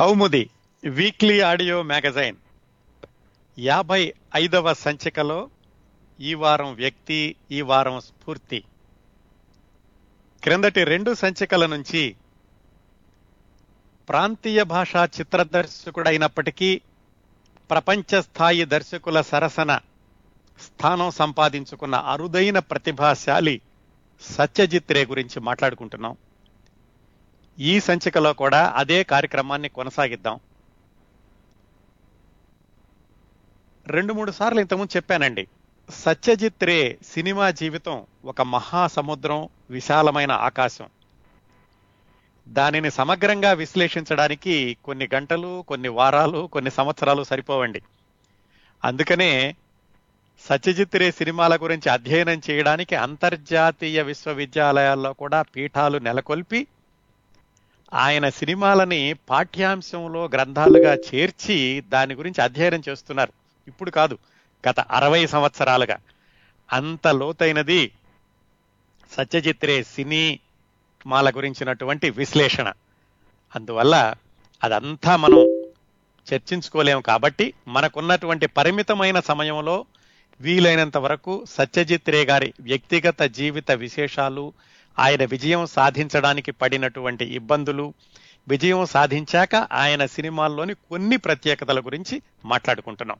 కౌముది weekly audio magazine. యాభై ఐదవ సంచికలో ఈ వారం వ్యక్తి ఈ వారం స్ఫూర్తి. క్రిందటి రెండు సంచికల నుంచి ప్రాంతీయ భాషా చిత్ర దర్శకుడైనప్పటికీ ప్రపంచ స్థాయి దర్శకుల సరసన స్థానం సంపాదించుకున్న అరుదైన ప్రతిభాశాలి సత్యజిత్ రే గురించి మాట్లాడుకుంటున్నాం. ఈ సంచికలో కూడా అదే కార్యక్రమాన్ని కొనసాగిద్దాం. రెండు మూడు సార్లు ఇంతకుముందు చెప్పానండి. సత్యజిత్ రే సినిమా జీవితం ఒక మహాసముద్రం విశాలమైన ఆకాశం. దానిని సమగ్రంగా విశ్లేషించడానికి కొన్ని గంటలు కొన్ని వారాలు కొన్ని సంవత్సరాలు సరిపోవండి. అందుకనే సత్యజిత్ రే సినిమాల గురించి అధ్యయనం చేయడానికి అంతర్జాతీయ విశ్వవిద్యాలయాల్లో కూడా పీఠాలు నెలకొల్పి ఆయన సినిమాలని పాఠ్యాంశంలో గ్రంథాలుగా చేర్చి దాని గురించి అధ్యయనం చేస్తున్నారు. ఇప్పుడు కాదు గత అరవై సంవత్సరాలుగా. అంత లోతైనది సత్యజిత్ రే సినిమాల గురించినటువంటి విశ్లేషణ. అందువల్ల అదంతా మనం చర్చించుకోలేము కాబట్టి మనకున్నటువంటి పరిమితమైన సమయంలో వీలైనంత వరకు సత్యజిత్ రే గారి వ్యక్తిగత జీవిత విశేషాలు ఆయన విజయం సాధించడానికి పడినటువంటి ఇబ్బందులు విజయం సాధించాక ఆయన సినిమాల్లోని కొన్ని ప్రత్యేకతల గురించి మాట్లాడుకుంటున్నాం.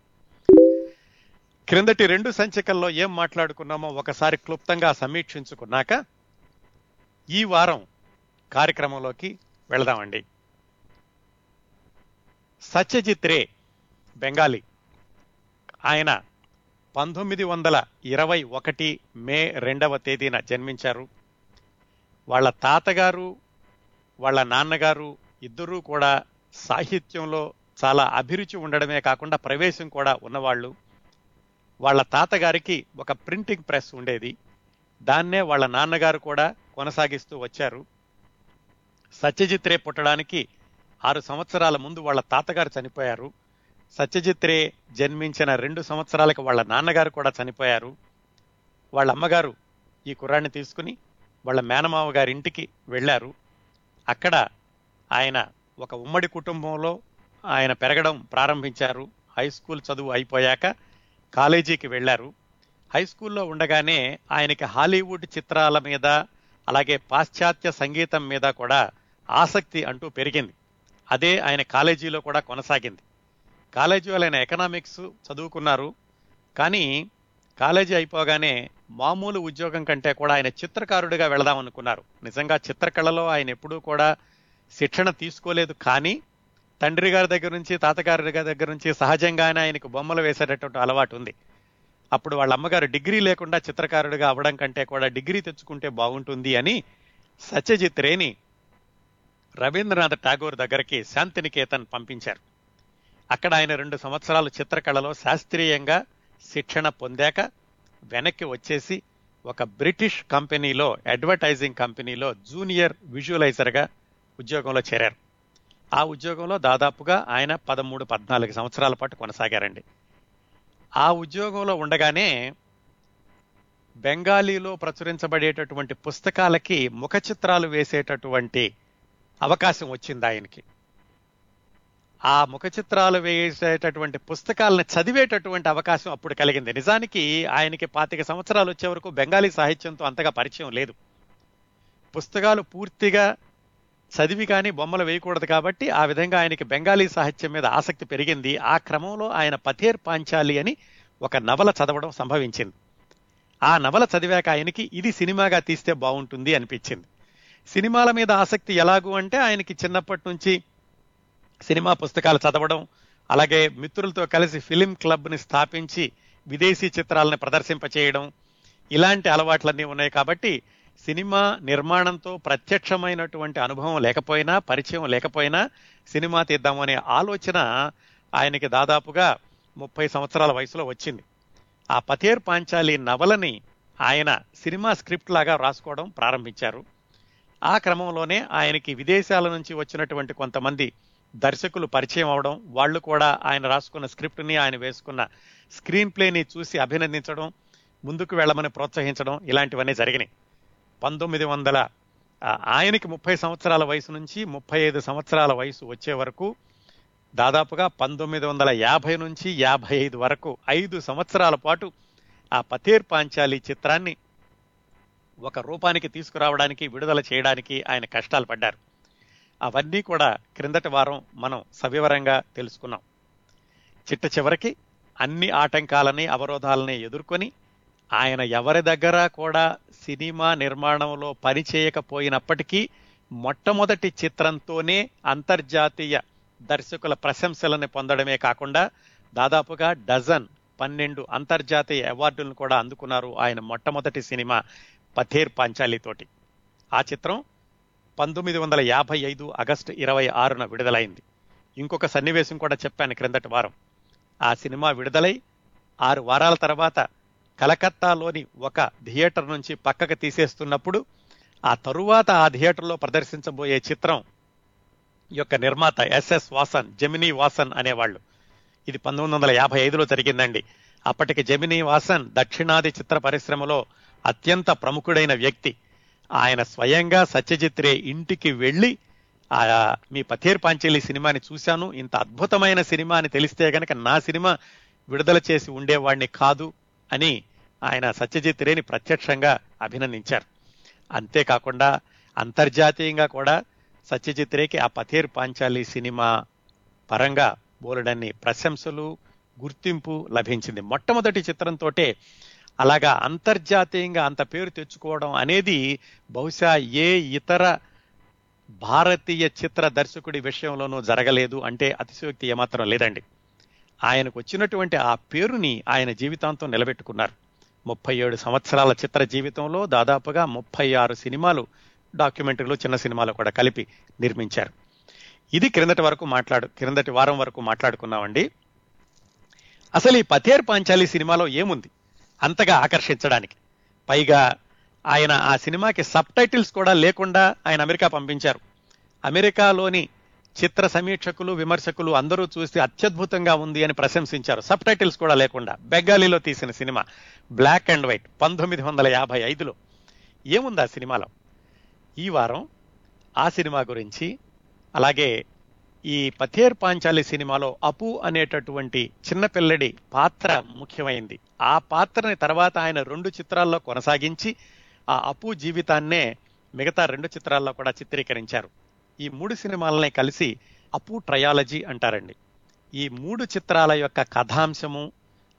క్రిందటి రెండు సంచికల్లో ఏం మాట్లాడుకున్నామో ఒకసారి క్లుప్తంగా సమీక్షించుకున్నాక ఈ వారం కార్యక్రమంలోకి వెళదామండి. సత్యజిత్ రే బెంగాలీ. ఆయన పంతొమ్మిది వందల ఇరవై ఒకటి మే రెండవ తేదీన జన్మించారు. వాళ్ళ తాతగారు వాళ్ళ నాన్నగారు ఇద్దరూ కూడా సాహిత్యంలో చాలా అభిరుచి ఉండడమే కాకుండా ప్రవేశం కూడా ఉన్నవాళ్ళు. వాళ్ళ తాతగారికి ఒక ప్రింటింగ్ ప్రెస్ ఉండేది. దాన్నే వాళ్ళ నాన్నగారు కూడా కొనసాగిస్తూ వచ్చారు. సత్యజిత్ రే పుట్టడానికి ఆరు సంవత్సరాల ముందు వాళ్ళ తాతగారు చనిపోయారు. సత్యజిత్ రే జన్మించిన రెండు సంవత్సరాలకు వాళ్ళ నాన్నగారు కూడా చనిపోయారు. వాళ్ళ అమ్మగారు ఈ కుర్రాన్ని తీసుకుని వాళ్ళ మేనమావ గారి ఇంటికి వెళ్ళారు. అక్కడ ఆయన ఒక ఉమ్మడి కుటుంబంలో ఆయన పెరగడం ప్రారంభించారు. హై స్కూల్ చదువు అయిపోయాక కాలేజీకి వెళ్ళారు. హై స్కూల్లో ఉండగానే ఆయనకి హాలీవుడ్ చిత్రాల మీద అలాగే పాశ్చాత్య సంగీతం మీద కూడా ఆసక్తి అంటూ పెరిగింది. అదే ఆయన కాలేజీలో కూడా కొనసాగింది. కాలేజీ ఆయన ఎకనామిక్స్ చదువుకున్నారు. కానీ కాలేజీ అయిపోగానే మామూలు ఉద్యోగం కంటే కూడా ఆయన చిత్రకారుడిగా వెళదామనుకున్నారు. నిజంగా చిత్రకళలో ఆయన ఎప్పుడూ కూడా శిక్షణ తీసుకోలేదు. కానీ తండ్రి గారి దగ్గర నుంచి తాతగారి గారి దగ్గర నుంచి సహజంగానే ఆయనకు బొమ్మలు వేసేటటువంటి అలవాటు ఉంది. అప్పుడు వాళ్ళ అమ్మగారు డిగ్రీ లేకుండా చిత్రకారుడిగా అవ్వడం కంటే కూడా డిగ్రీ తెచ్చుకుంటే బాగుంటుంది అని సత్యజిత్ రేని రవీంద్రనాథ్ ఠాగూర్ దగ్గరికి శాంతినికేతన్ పంపించారు. అక్కడ ఆయన రెండు సంవత్సరాలు చిత్రకళలో శాస్త్రీయంగా శిక్షణ పొందాక వెనక్కి వచ్చేసి ఒక బ్రిటిష్ కంపెనీలో అడ్వర్టైజింగ్ కంపెనీలో జూనియర్ విజువలైజర్గా ఉద్యోగంలో చేరారు. ఆ ఉద్యోగంలో దాదాపుగా ఆయన పదమూడు పద్నాలుగు సంవత్సరాల పాటు కొనసాగారండి. ఆ ఉద్యోగంలో ఉండగానే బెంగాలీలో ప్రచురించబడేటటువంటి పుస్తకాలకి ముఖ చిత్రాలు వేసేటటువంటి అవకాశం వచ్చింది ఆయనకి. ఆ ముఖ చిత్రాలు వేసేటటువంటి పుస్తకాలను చదివేటటువంటి అవకాశం అప్పుడు కలిగింది. నిజానికి ఆయనకి పాతిక సంవత్సరాలు వచ్చే వరకు బెంగాలీ సాహిత్యంతో అంతగా పరిచయం లేదు. పుస్తకాలు పూర్తిగా చదివి కానీ బొమ్మలు వేయకూడదు కాబట్టి ఆ విధంగా ఆయనకి బెంగాలీ సాహిత్యం మీద ఆసక్తి పెరిగింది. ఆ క్రమంలో ఆయన పథేర్ పాంచాలి అని ఒక నవల చదవడం సంభవించింది. ఆ నవల చదివాక ఆయనకి ఇది సినిమాగా తీస్తే బాగుంటుంది అనిపించింది. సినిమాల మీద ఆసక్తి ఎలాగూ అంటే ఆయనకి చిన్నప్పటి నుంచి సినిమా పుస్తకాలు చదవడం అలాగే మిత్రులతో కలిసి ఫిలిం క్లబ్ని స్థాపించి విదేశీ చిత్రాలను ప్రదర్శింపచేయడం ఇలాంటి అలవాట్లన్నీ ఉన్నాయి కాబట్టి సినిమా నిర్మాణంతో ప్రత్యక్షమైనటువంటి అనుభవం లేకపోయినా పరిచయం లేకపోయినా సినిమా తీద్దామనే అనే ఆలోచన ఆయనకి దాదాపుగా ముప్పై సంవత్సరాల వయసులో వచ్చింది. ఆ పతేర్ పాంచాలి నవలని ఆయన సినిమా స్క్రిప్ట్ లాగా రాసుకోవడం ప్రారంభించారు. ఆ క్రమంలోనే ఆయనకి విదేశాల నుంచి వచ్చినటువంటి కొంతమంది దర్శకులు పరిచయం అవడం వాళ్ళు కూడా ఆయన రాసుకున్న స్క్రిప్ట్ని ఆయన వేసుకున్న స్క్రీన్ ప్లేని చూసి అభినందించడం ముందుకు వెళ్ళమని ప్రోత్సహించడం ఇలాంటివన్నీ జరిగినాయి. పంతొమ్మిది వందల ఆయనకి ముప్పై సంవత్సరాల వయసు నుంచి ముప్పై ఐదు సంవత్సరాల వయసు వచ్చే వరకు దాదాపుగా పంతొమ్మిది వందల యాభై నుంచి యాభై ఐదు వరకు ఐదు సంవత్సరాల పాటు ఆ పతేర్ పాంచాలి చిత్రాన్ని ఒక రూపానికి తీసుకురావడానికి విడుదల చేయడానికి ఆయన కష్టాలు పడ్డారు. అవన్నీ కూడా క్రిందటి వారం మనం సవివరంగా తెలుసుకున్నాం. చిట్ట చివరికి అన్ని ఆటంకాలని అవరోధాలని ఎదుర్కొని ఆయన ఎవరి దగ్గర కూడా సినిమా నిర్మాణంలో పని చేయకపోయినప్పటికీ మొట్టమొదటి చిత్రంతోనే అంతర్జాతీయ దర్శకుల ప్రశంసలను పొందడమే కాకుండా దాదాపుగా డజన్ పన్నెండు అంతర్జాతీయ అవార్డులను కూడా అందుకున్నారు ఆయన మొట్టమొదటి సినిమా పథేర్ పాంచాలితోటి. ఆ చిత్రం పంతొమ్మిది వందల యాభై ఐదు ఆగస్టు ఇరవై ఆరున విడుదలైంది. ఇంకొక సన్నివేశం కూడా చెప్పాను క్రిందటి వారం. ఆ సినిమా విడుదలై ఆరు వారాల తర్వాత కలకత్తాలోని ఒక థియేటర్ నుంచి పక్కకు తీసేస్తున్నప్పుడు ఆ తరువాత ఆ థియేటర్లో ప్రదర్శించబోయే చిత్రం యొక్క నిర్మాత ఎస్ఎస్ వాసన్ జెమినీ వాసన్ అనేవాళ్ళు. ఇది పంతొమ్మిది వందల యాభై ఐదులో జరిగిందండి. అప్పటికి జెమినీ వాసన్ దక్షిణాది చిత్ర పరిశ్రమలో అత్యంత ప్రముఖుడైన వ్యక్తి. ఆయన స్వయంగా సత్యజిత్ రే ఇంటికి వెళ్ళి ఆ మీ పథేర్ పాంచేలి సినిమాని చూశాను. ఇంత అద్భుతమైన సినిమా అని తెలిస్తే గనక నా సినిమా విడుదల చేసి ఉండేవాడిని కాదు అని ఆయన సత్యజిత్ రేని ప్రత్యక్షంగా అభినందించారు. అంతేకాకుండా అంతర్జాతీయంగా కూడా సత్యజిత్ రేకి ఆ పథేర్ పాంచాలి సినిమా పరంగా బోలెడన్ని ప్రశంసలు గుర్తింపు లభించింది. మొట్టమొదటి చిత్రంతోటే అలాగా అంతర్జాతీయంగా అంత పేరు తెచ్చుకోవడం అనేది బహుశా ఏ ఇతర భారతీయ చిత్ర దర్శకుడి విషయంలోనూ జరగలేదు అంటే అతిశయోక్తి ఏమాత్రం లేదండి. ఆయనకు వచ్చినటువంటి ఆ పేరుని ఆయన జీవితాంతం నిలబెట్టుకున్నారు. ముప్పై ఏడు సంవత్సరాల చిత్ర జీవితంలో దాదాపుగా ముప్పై ఆరు సినిమాలు డాక్యుమెంటరీలు చిన్న సినిమాలు కూడా కలిపి నిర్మించారు. ఇది క్రిందటి వరకు మాట్లాడు క్రిందటి వారం వరకు మాట్లాడుకున్నామండి అసలు ఈ పతేర్ పాంచాలి సినిమాలో ఏముంది? అంతగా ఆకర్షించడానికి. పైగా ఆయన ఆ సినిమాకి సబ్ టైటిల్స్ కూడా లేకుండా ఆయన అమెరికా పంపించారు. అమెరికాలోని చిత్ర సమీక్షకులు విమర్శకులు అందరూ చూసి అత్యద్భుతంగా ఉంది అని ప్రశంసించారు. సబ్ టైటిల్స్ కూడా లేకుండా బెంగాలీలో తీసిన సినిమా బ్లాక్ అండ్ వైట్ పంతొమ్మిది వందల యాభై ఐదులో. ఏముంది ఆ సినిమాలో? ఈ వారం ఆ సినిమా గురించి అలాగే ఈ పథేర్ పాంచాలి సినిమాలో అపు అనేటటువంటి చిన్నపిల్లడి పాత్ర ముఖ్యమైంది. ఆ పాత్రని తర్వాత ఆయన రెండు చిత్రాల్లో కొనసాగించి ఆ అపు జీవితాన్నే మిగతా రెండు చిత్రాల్లో కూడా చిత్రీకరించారు. ఈ మూడు సినిమాలనే కలిసి అపు ట్రయాలజీ అంటారండి. ఈ మూడు చిత్రాల యొక్క కథాంశము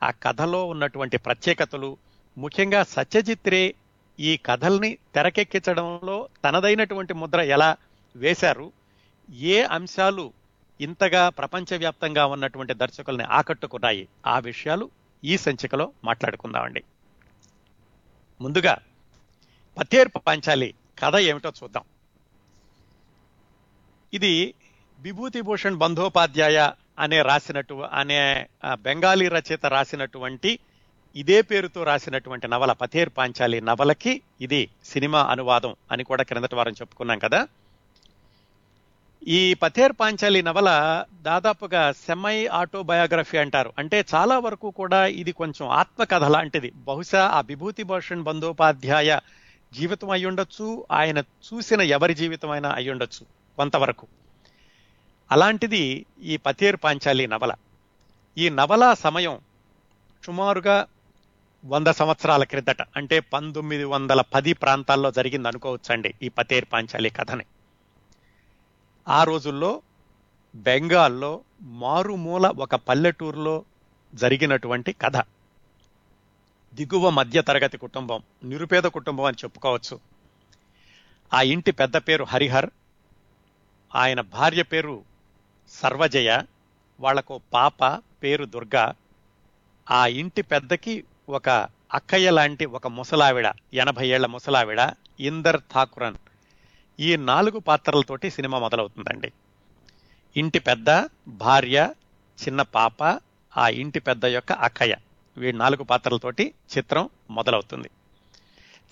ఆ కథలో ఉన్నటువంటి ప్రత్యేకతలు ముఖ్యంగా సత్యజిత్ రే ఈ కథల్ని తెరకెక్కించడంలో తనదైనటువంటి ముద్ర ఎలా వేశారు ఏ అంశాలు ఇంతగా ప్రపంచవ్యాప్తంగా ఉన్నటువంటి దర్శకుల్ని ఆకట్టుకున్నాయి? ఆ విషయాలు ఈ సంచికలో మాట్లాడుకుందామండి. ముందుగా పథేర్ పాంచాలి కథ ఏమిటో చూద్దాం. ఇది విభూతి భూషణ్ బంధోపాధ్యాయ అనే రాసినట్టు అనే బెంగాలీ రచయిత రాసినటువంటి ఇదే పేరుతో రాసినటువంటి నవల పథేర్ పాంచాలి నవలకి ఇది సినిమా అనువాదం అని కూడా క్రిందటి వారం చెప్పుకున్నాం కదా. ఈ పథేర్ పాంచాలి నవల దాదాపుగా సెమై ఆటోబయోగ్రఫీ అంటారు. అంటే చాలా వరకు కూడా ఇది కొంచెం ఆత్మకథ లాంటిది. బహుశా ఆ విభూతి భూషణ్ బందోపాధ్యాయ జీవితం అయ్యుండొచ్చు ఆయన చూసిన ఎవరి జీవితమైనా అయినా అయ్యుండొచ్చు కొంతవరకు. అలాంటిది ఈ పథేర్ పాంచాలి నవల. ఈ నవల సమయం సుమారుగా వంద సంవత్సరాల క్రిందట అంటే పంతొమ్మిది వందల పది ప్రాంతాల్లో జరిగింది అనుకోవచ్చండి ఈ పథేర్ పాంచాలి కథని. ఆ రోజుల్లో బెంగాల్లో మారుమూల ఒక పల్లెటూరులో జరిగినటువంటి కథ. దిగువ మధ్య తరగతి కుటుంబం నిరుపేద కుటుంబం అని చెప్పుకోవచ్చు. ఆ ఇంటి పెద్ద పేరు హరిహర్ ఆయన భార్య పేరు సర్వజయ వాళ్ళకు పాప పేరు దుర్గా. ఆ ఇంటి పెద్దకి ఒక అక్కయ్య లాంటి ఒక ముసలావిడ ఎనభై ఏళ్ళ ముసలావిడ ఇందర్ ఠాకురన్. ఈ నాలుగు పాత్రలతోటి సినిమా మొదలవుతుందండి. ఇంటి పెద్ద భార్య చిన్న పాప ఆ ఇంటి పెద్ద యొక్క అక్కయ్య. వీ నాలుగు పాత్రలతోటి చిత్రం మొదలవుతుంది.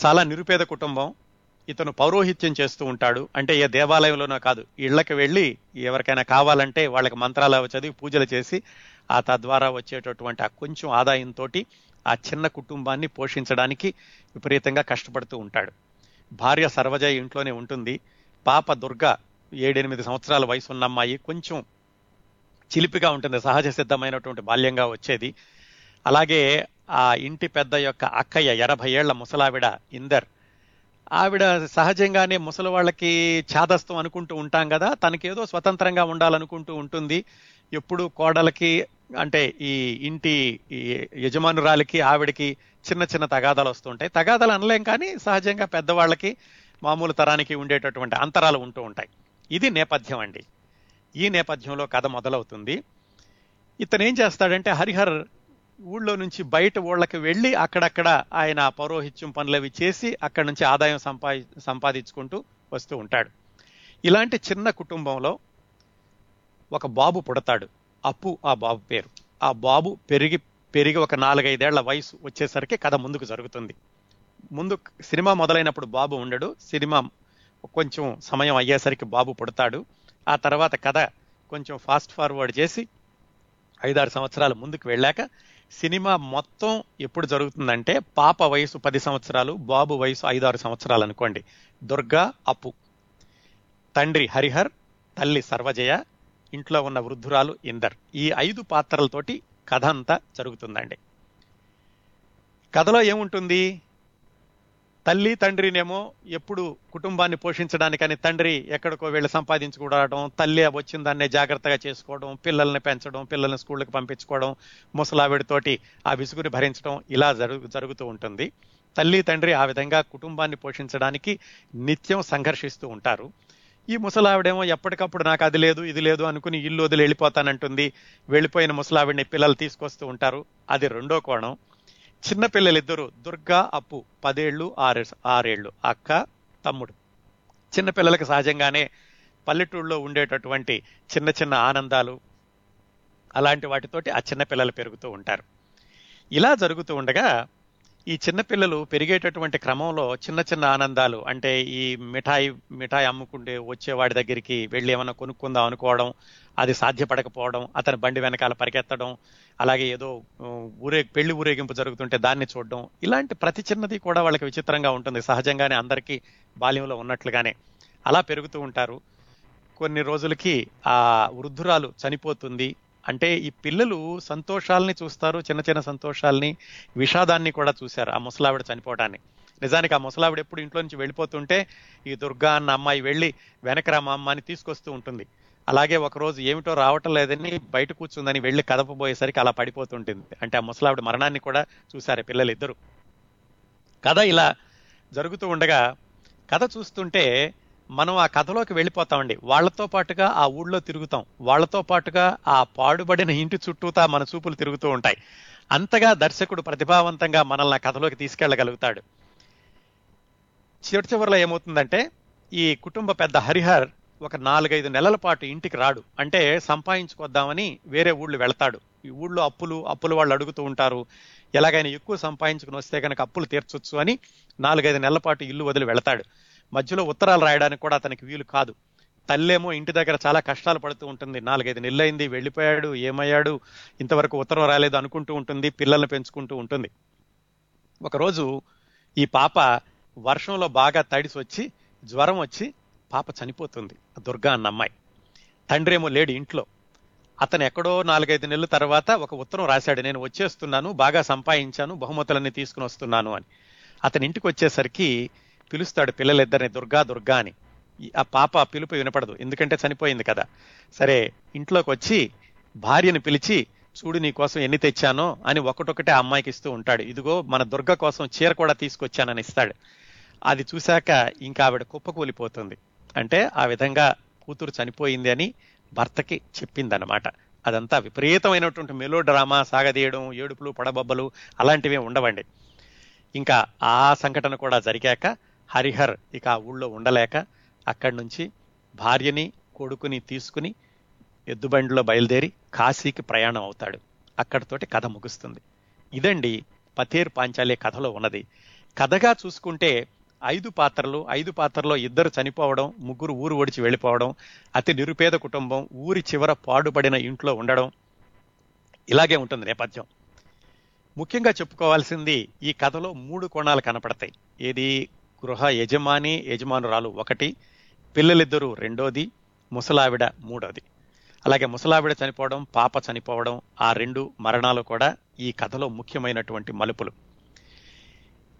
చాలా నిరుపేద కుటుంబం. ఇతను పౌరోహిత్యం చేస్తూ ఉంటాడు. అంటే ఏ దేవాలయంలోనో కాదు. ఇళ్ళకు వెళ్ళి ఎవరికైనా కావాలంటే వాళ్ళకి మంత్రాలు అవి చదివి పూజలు చేసి ఆ తద్వారా వచ్చేటటువంటి ఆ కొంచెం ఆదాయంతో ఆ చిన్న కుటుంబాన్ని పోషించడానికి విపరీతంగా కష్టపడుతూ ఉంటాడు. భార్య సర్వజయ ఇంట్లోనే ఉంటుంది. పాప దుర్గ ఏడెనిమిది సంవత్సరాల వయసు ఉన్న అమ్మాయి కొంచెం చిలిపిగా ఉంటుంది సహజ సిద్ధమైనటువంటి బాల్యంగా వచ్చేది. అలాగే ఆ ఇంటి పెద్ద యొక్క అక్కయ్య ఎనభై ఏళ్ళ ముసలావిడ ఇందర్. ఆవిడ సహజంగానే ముసలి వాళ్ళకి ఛాదస్తం అనుకుంటూ ఉంటాం కదా తనకేదో స్వతంత్రంగా ఉండాలనుకుంటూ ఉంటుంది. ఎప్పుడు కోడలకి అంటే ఈ ఇంటి యజమానురాలకి ఆవిడకి చిన్న చిన్న తగాదాలు వస్తుంటాయి. తగాదాలు అనలేం కానీ సహజంగా పెద్దవాళ్ళకి మామూలు తరానికి ఉండేటటువంటి అంతరాలు ఉంటూ ఉంటాయి. ఇది నేపథ్యం అండి. ఈ నేపథ్యంలో కథ మొదలవుతుంది. ఇతను ఏం చేస్తాడంటే హరిహర్ ఊళ్ళో నుంచి బయట ఊళ్ళకి వెళ్ళి అక్కడక్కడ ఆయన పౌరోహిత్యం పనులవి చేసి అక్కడి నుంచి ఆదాయం సంపా సంపాదించుకుంటూ వస్తూ ఉంటాడు. ఇలాంటి చిన్న కుటుంబంలో ఒక బాబు పుడతాడు. అప్పు ఆ బాబు పేరు. ఆ బాబు పెరిగి పెరిగి ఒక నాలుగైదేళ్ళ వయసు వచ్చేసరికి కథ ముందుకు జరుగుతుంది. ముందు సినిమా మొదలైనప్పుడు బాబు ఉండడు. సినిమా కొంచెం సమయం అయ్యేసరికి బాబు పుడతాడు. ఆ తర్వాత కథ కొంచెం ఫాస్ట్ ఫార్వర్డ్ చేసి ఐదారు సంవత్సరాలు ముందుకు వెళ్ళాక సినిమా మొత్తం ఎప్పుడు జరుగుతుందంటే పాప వయసు పది సంవత్సరాలు బాబు వయసు ఐదారు సంవత్సరాలు అనుకోండి. దుర్గా అప్పు. తండ్రి హరిహర్ తల్లి సర్వజయ ఇంట్లో ఉన్న వృద్ధురాలు ఇందర్. ఈ ఐదు పాత్రలతోటి కథ అంతా జరుగుతుందండి. కథలో ఏముంటుంది? తల్లి తండ్రినేమో ఎప్పుడు కుటుంబాన్ని పోషించడానికని తండ్రి ఎక్కడికో వెళ్ళి సంపాదించుకోవడం తల్లి వచ్చిన దాన్నే జాగ్రత్తగా చేసుకోవడం పిల్లల్ని పెంచడం పిల్లల్ని స్కూళ్ళకి పంపించుకోవడం ముసలావిడితోటి ఆ విసుగుని భరించడం ఇలా జరుగు జరుగుతూ ఉంటుంది. తల్లి తండ్రి ఆ విధంగా కుటుంబాన్ని పోషించడానికి నిత్యం సంఘర్షిస్తూ ఉంటారు. ఈ ముసలావిడేమో ఎప్పటికప్పుడు నాకు అది లేదు ఇది లేదు అనుకుని ఇల్లు వదిలి వెళ్ళిపోతానంటుంది. వెళ్ళిపోయిన ముసలావిడిని పిల్లలు తీసుకొస్తూ ఉంటారు. అది రెండో కోణం. చిన్నపిల్లలిద్దరూ దుర్గా అప్పు పదేళ్ళు ఆరు ఆరేళ్ళు. అక్క తమ్ముడు. చిన్నపిల్లలకు సహజంగానే పల్లెటూళ్ళలో ఉండేటటువంటి చిన్న చిన్న ఆనందాలు అలాంటి వాటితోటి ఆ చిన్న పిల్లలు పెరుగుతూ ఉంటారు. ఇలా జరుగుతూ ఉండగా ఈ చిన్నపిల్లలు పెరిగేటటువంటి క్రమంలో చిన్న చిన్న ఆనందాలు అంటే ఈ మిఠాయి మిఠాయి అమ్ముకుంటే వచ్చేవాడి దగ్గరికి వెళ్ళి ఏమైనా కొనుక్కుందాం అనుకోవడం అది సాధ్యపడకపోవడం అతని బండి వెనకాల పరిగెత్తడం అలాగే ఏదో ఊరే పెళ్ళి ఊరేగింపు జరుగుతుంటే దాన్ని చూడడం ఇలాంటి ప్రతి చిన్నది కూడా వాళ్ళకి విచిత్రంగా ఉంటుంది. సహజంగానే అందరికీ బాల్యంలో ఉన్నట్లుగానే అలా పెరుగుతూ ఉంటారు. కొన్ని రోజులకి ఆ వృద్ధురాలు చనిపోతుంది. అంటే ఈ పిల్లలు సంతోషాలని చూస్తారు చిన్న చిన్న సంతోషాలని విషాదాన్ని కూడా చూశారు ఆ ముసలావిడ చనిపోవడాన్ని నిజానికి ఆ ముసలావిడ ఎప్పుడు ఇంట్లో నుంచి వెళ్ళిపోతుంటే ఈ దుర్గా అన్న అమ్మాయి వెళ్ళి వెనకరా మా అమ్మాని తీసుకొస్తూ ఉంటుంది. అలాగే ఒకరోజు ఏమిటో రావటం లేదని బయట కూర్చుందని వెళ్ళి కదపబోయేసరికి అలా పడిపోతుంటుంది. అంటే ఆ ముసలావిడ మరణాన్ని కూడా చూశారు పిల్లలు ఇద్దరు కథ ఇలా జరుగుతూ ఉండగా కథ చూస్తుంటే మనం ఆ కథలోకి వెళ్ళిపోతామండి. వాళ్ళతో పాటుగా ఆ ఊళ్ళో తిరుగుతాం. వాళ్ళతో పాటుగా ఆ పాడుబడిన ఇంటి చుట్టూతా మన చూపులు తిరుగుతూ ఉంటాయి. అంతగా దర్శకుడు ప్రతిభావంతంగా మనల్ని ఆ కథలోకి తీసుకెళ్ళగలుగుతాడు చివరి చివరిలో ఏమవుతుందంటే ఈ కుటుంబ పెద్ద హరిహర్ ఒక నాలుగైదు నెలల పాటు ఇంటికి రాడు. అంటే సంపాదించుకొద్దామని వేరే ఊళ్ళు వెళ్తాడు. ఈ ఊళ్ళో అప్పులు అప్పులు వాళ్ళు అడుగుతూ ఉంటారు. ఎలాగైనా ఎక్కువ సంపాదించుకుని వస్తే కనుక అప్పులు తీర్చొచ్చు అని నాలుగైదు నెలల పాటు ఇల్లు వదిలి వెళతాడు. మధ్యలో ఉత్తరాలు రాయడానికి కూడా అతనికి వీలు కాదు. తల్లేమో ఇంటి దగ్గర చాలా కష్టాలు పడుతూ ఉంటుంది. నాలుగైదు నెలలైంది వెళ్ళిపోయాడు ఏమయ్యాడు ఇంతవరకు ఉత్తరం రాలేదు అనుకుంటూ ఉంటుంది పిల్లల్ని పెంచుకుంటూ ఉంటుంది. ఒకరోజు ఈ పాప వర్షంలో బాగా తడిసి వచ్చి జ్వరం వచ్చి పాప చనిపోతుంది. దుర్గా అన్న అమ్మాయి. తండ్రి ఏమో లేడు ఇంట్లో. అతను ఎక్కడో నాలుగైదు నెలల తర్వాత ఒక ఉత్తరం రాశాడు. నేను వచ్చేస్తున్నాను బాగా సంపాదించాను బహుమతులన్నీ తీసుకుని వస్తున్నాను అని. అతని ఇంటికి వచ్చేసరికి పిలుస్తాడు పిల్లలిద్దరిని దుర్గా దుర్గా అని. ఆ పాప పిలుపు వినపడదు. ఎందుకంటే చనిపోయింది కదా. సరే ఇంట్లోకి వచ్చి భార్యను పిలిచి చూడు నీ కోసం ఎన్ని తెచ్చానో అని ఒకటొకటే ఆ అమ్మాయికి ఇస్తూ ఉంటాడు. ఇదిగో మన దుర్గ కోసం చీర కూడా తీసుకొచ్చానని ఇస్తాడు. అది చూశాక ఇంకా ఆవిడ కుప్పకూలిపోతుంది. అంటే ఆ విధంగా కూతురు చనిపోయింది అని భర్తకి చెప్పిందనమాట అదంతా విపరీతమైనటువంటి మెలో డ్రామా సాగదీయడం ఏడుపులు పడబొబ్బలు అలాంటివి ఉండవండి. ఇంకా ఆ సంఘటన కూడా జరిగాక హరిహర్ ఇక ఆ ఊళ్ళో ఉండలేక అక్కడి నుంచి భార్యని కొడుకుని తీసుకుని ఎద్దుబండిలో బయలుదేరి కాశీకి ప్రయాణం అవుతాడు. అక్కడితోటి కథ ముగుస్తుంది. ఇదండి పథేర్ పాంచాలే కథలో ఉన్నది. కథగా చూసుకుంటే ఐదు పాత్రలు ఐదు పాత్రలో ఇద్దరు చనిపోవడం ముగ్గురు ఊరు ఒడిచి వెళ్ళిపోవడం అతి నిరుపేద కుటుంబం ఊరి చివర పాడుపడిన ఇంట్లో ఉండడం ఇలాగే ఉంటుంది నేపథ్యం. ముఖ్యంగా చెప్పుకోవాల్సింది ఈ కథలో మూడు కోణాలు కనపడతాయి. ఏది గృహ యజమాని యజమానురాలు ఒకటి పిల్లలిద్దరూ రెండోది ముసలావిడ మూడోది. అలాగే ముసలావిడ చనిపోవడం పాప చనిపోవడం ఆ రెండు మరణాలు కూడా ఈ కథలో ముఖ్యమైనటువంటి మలుపులు.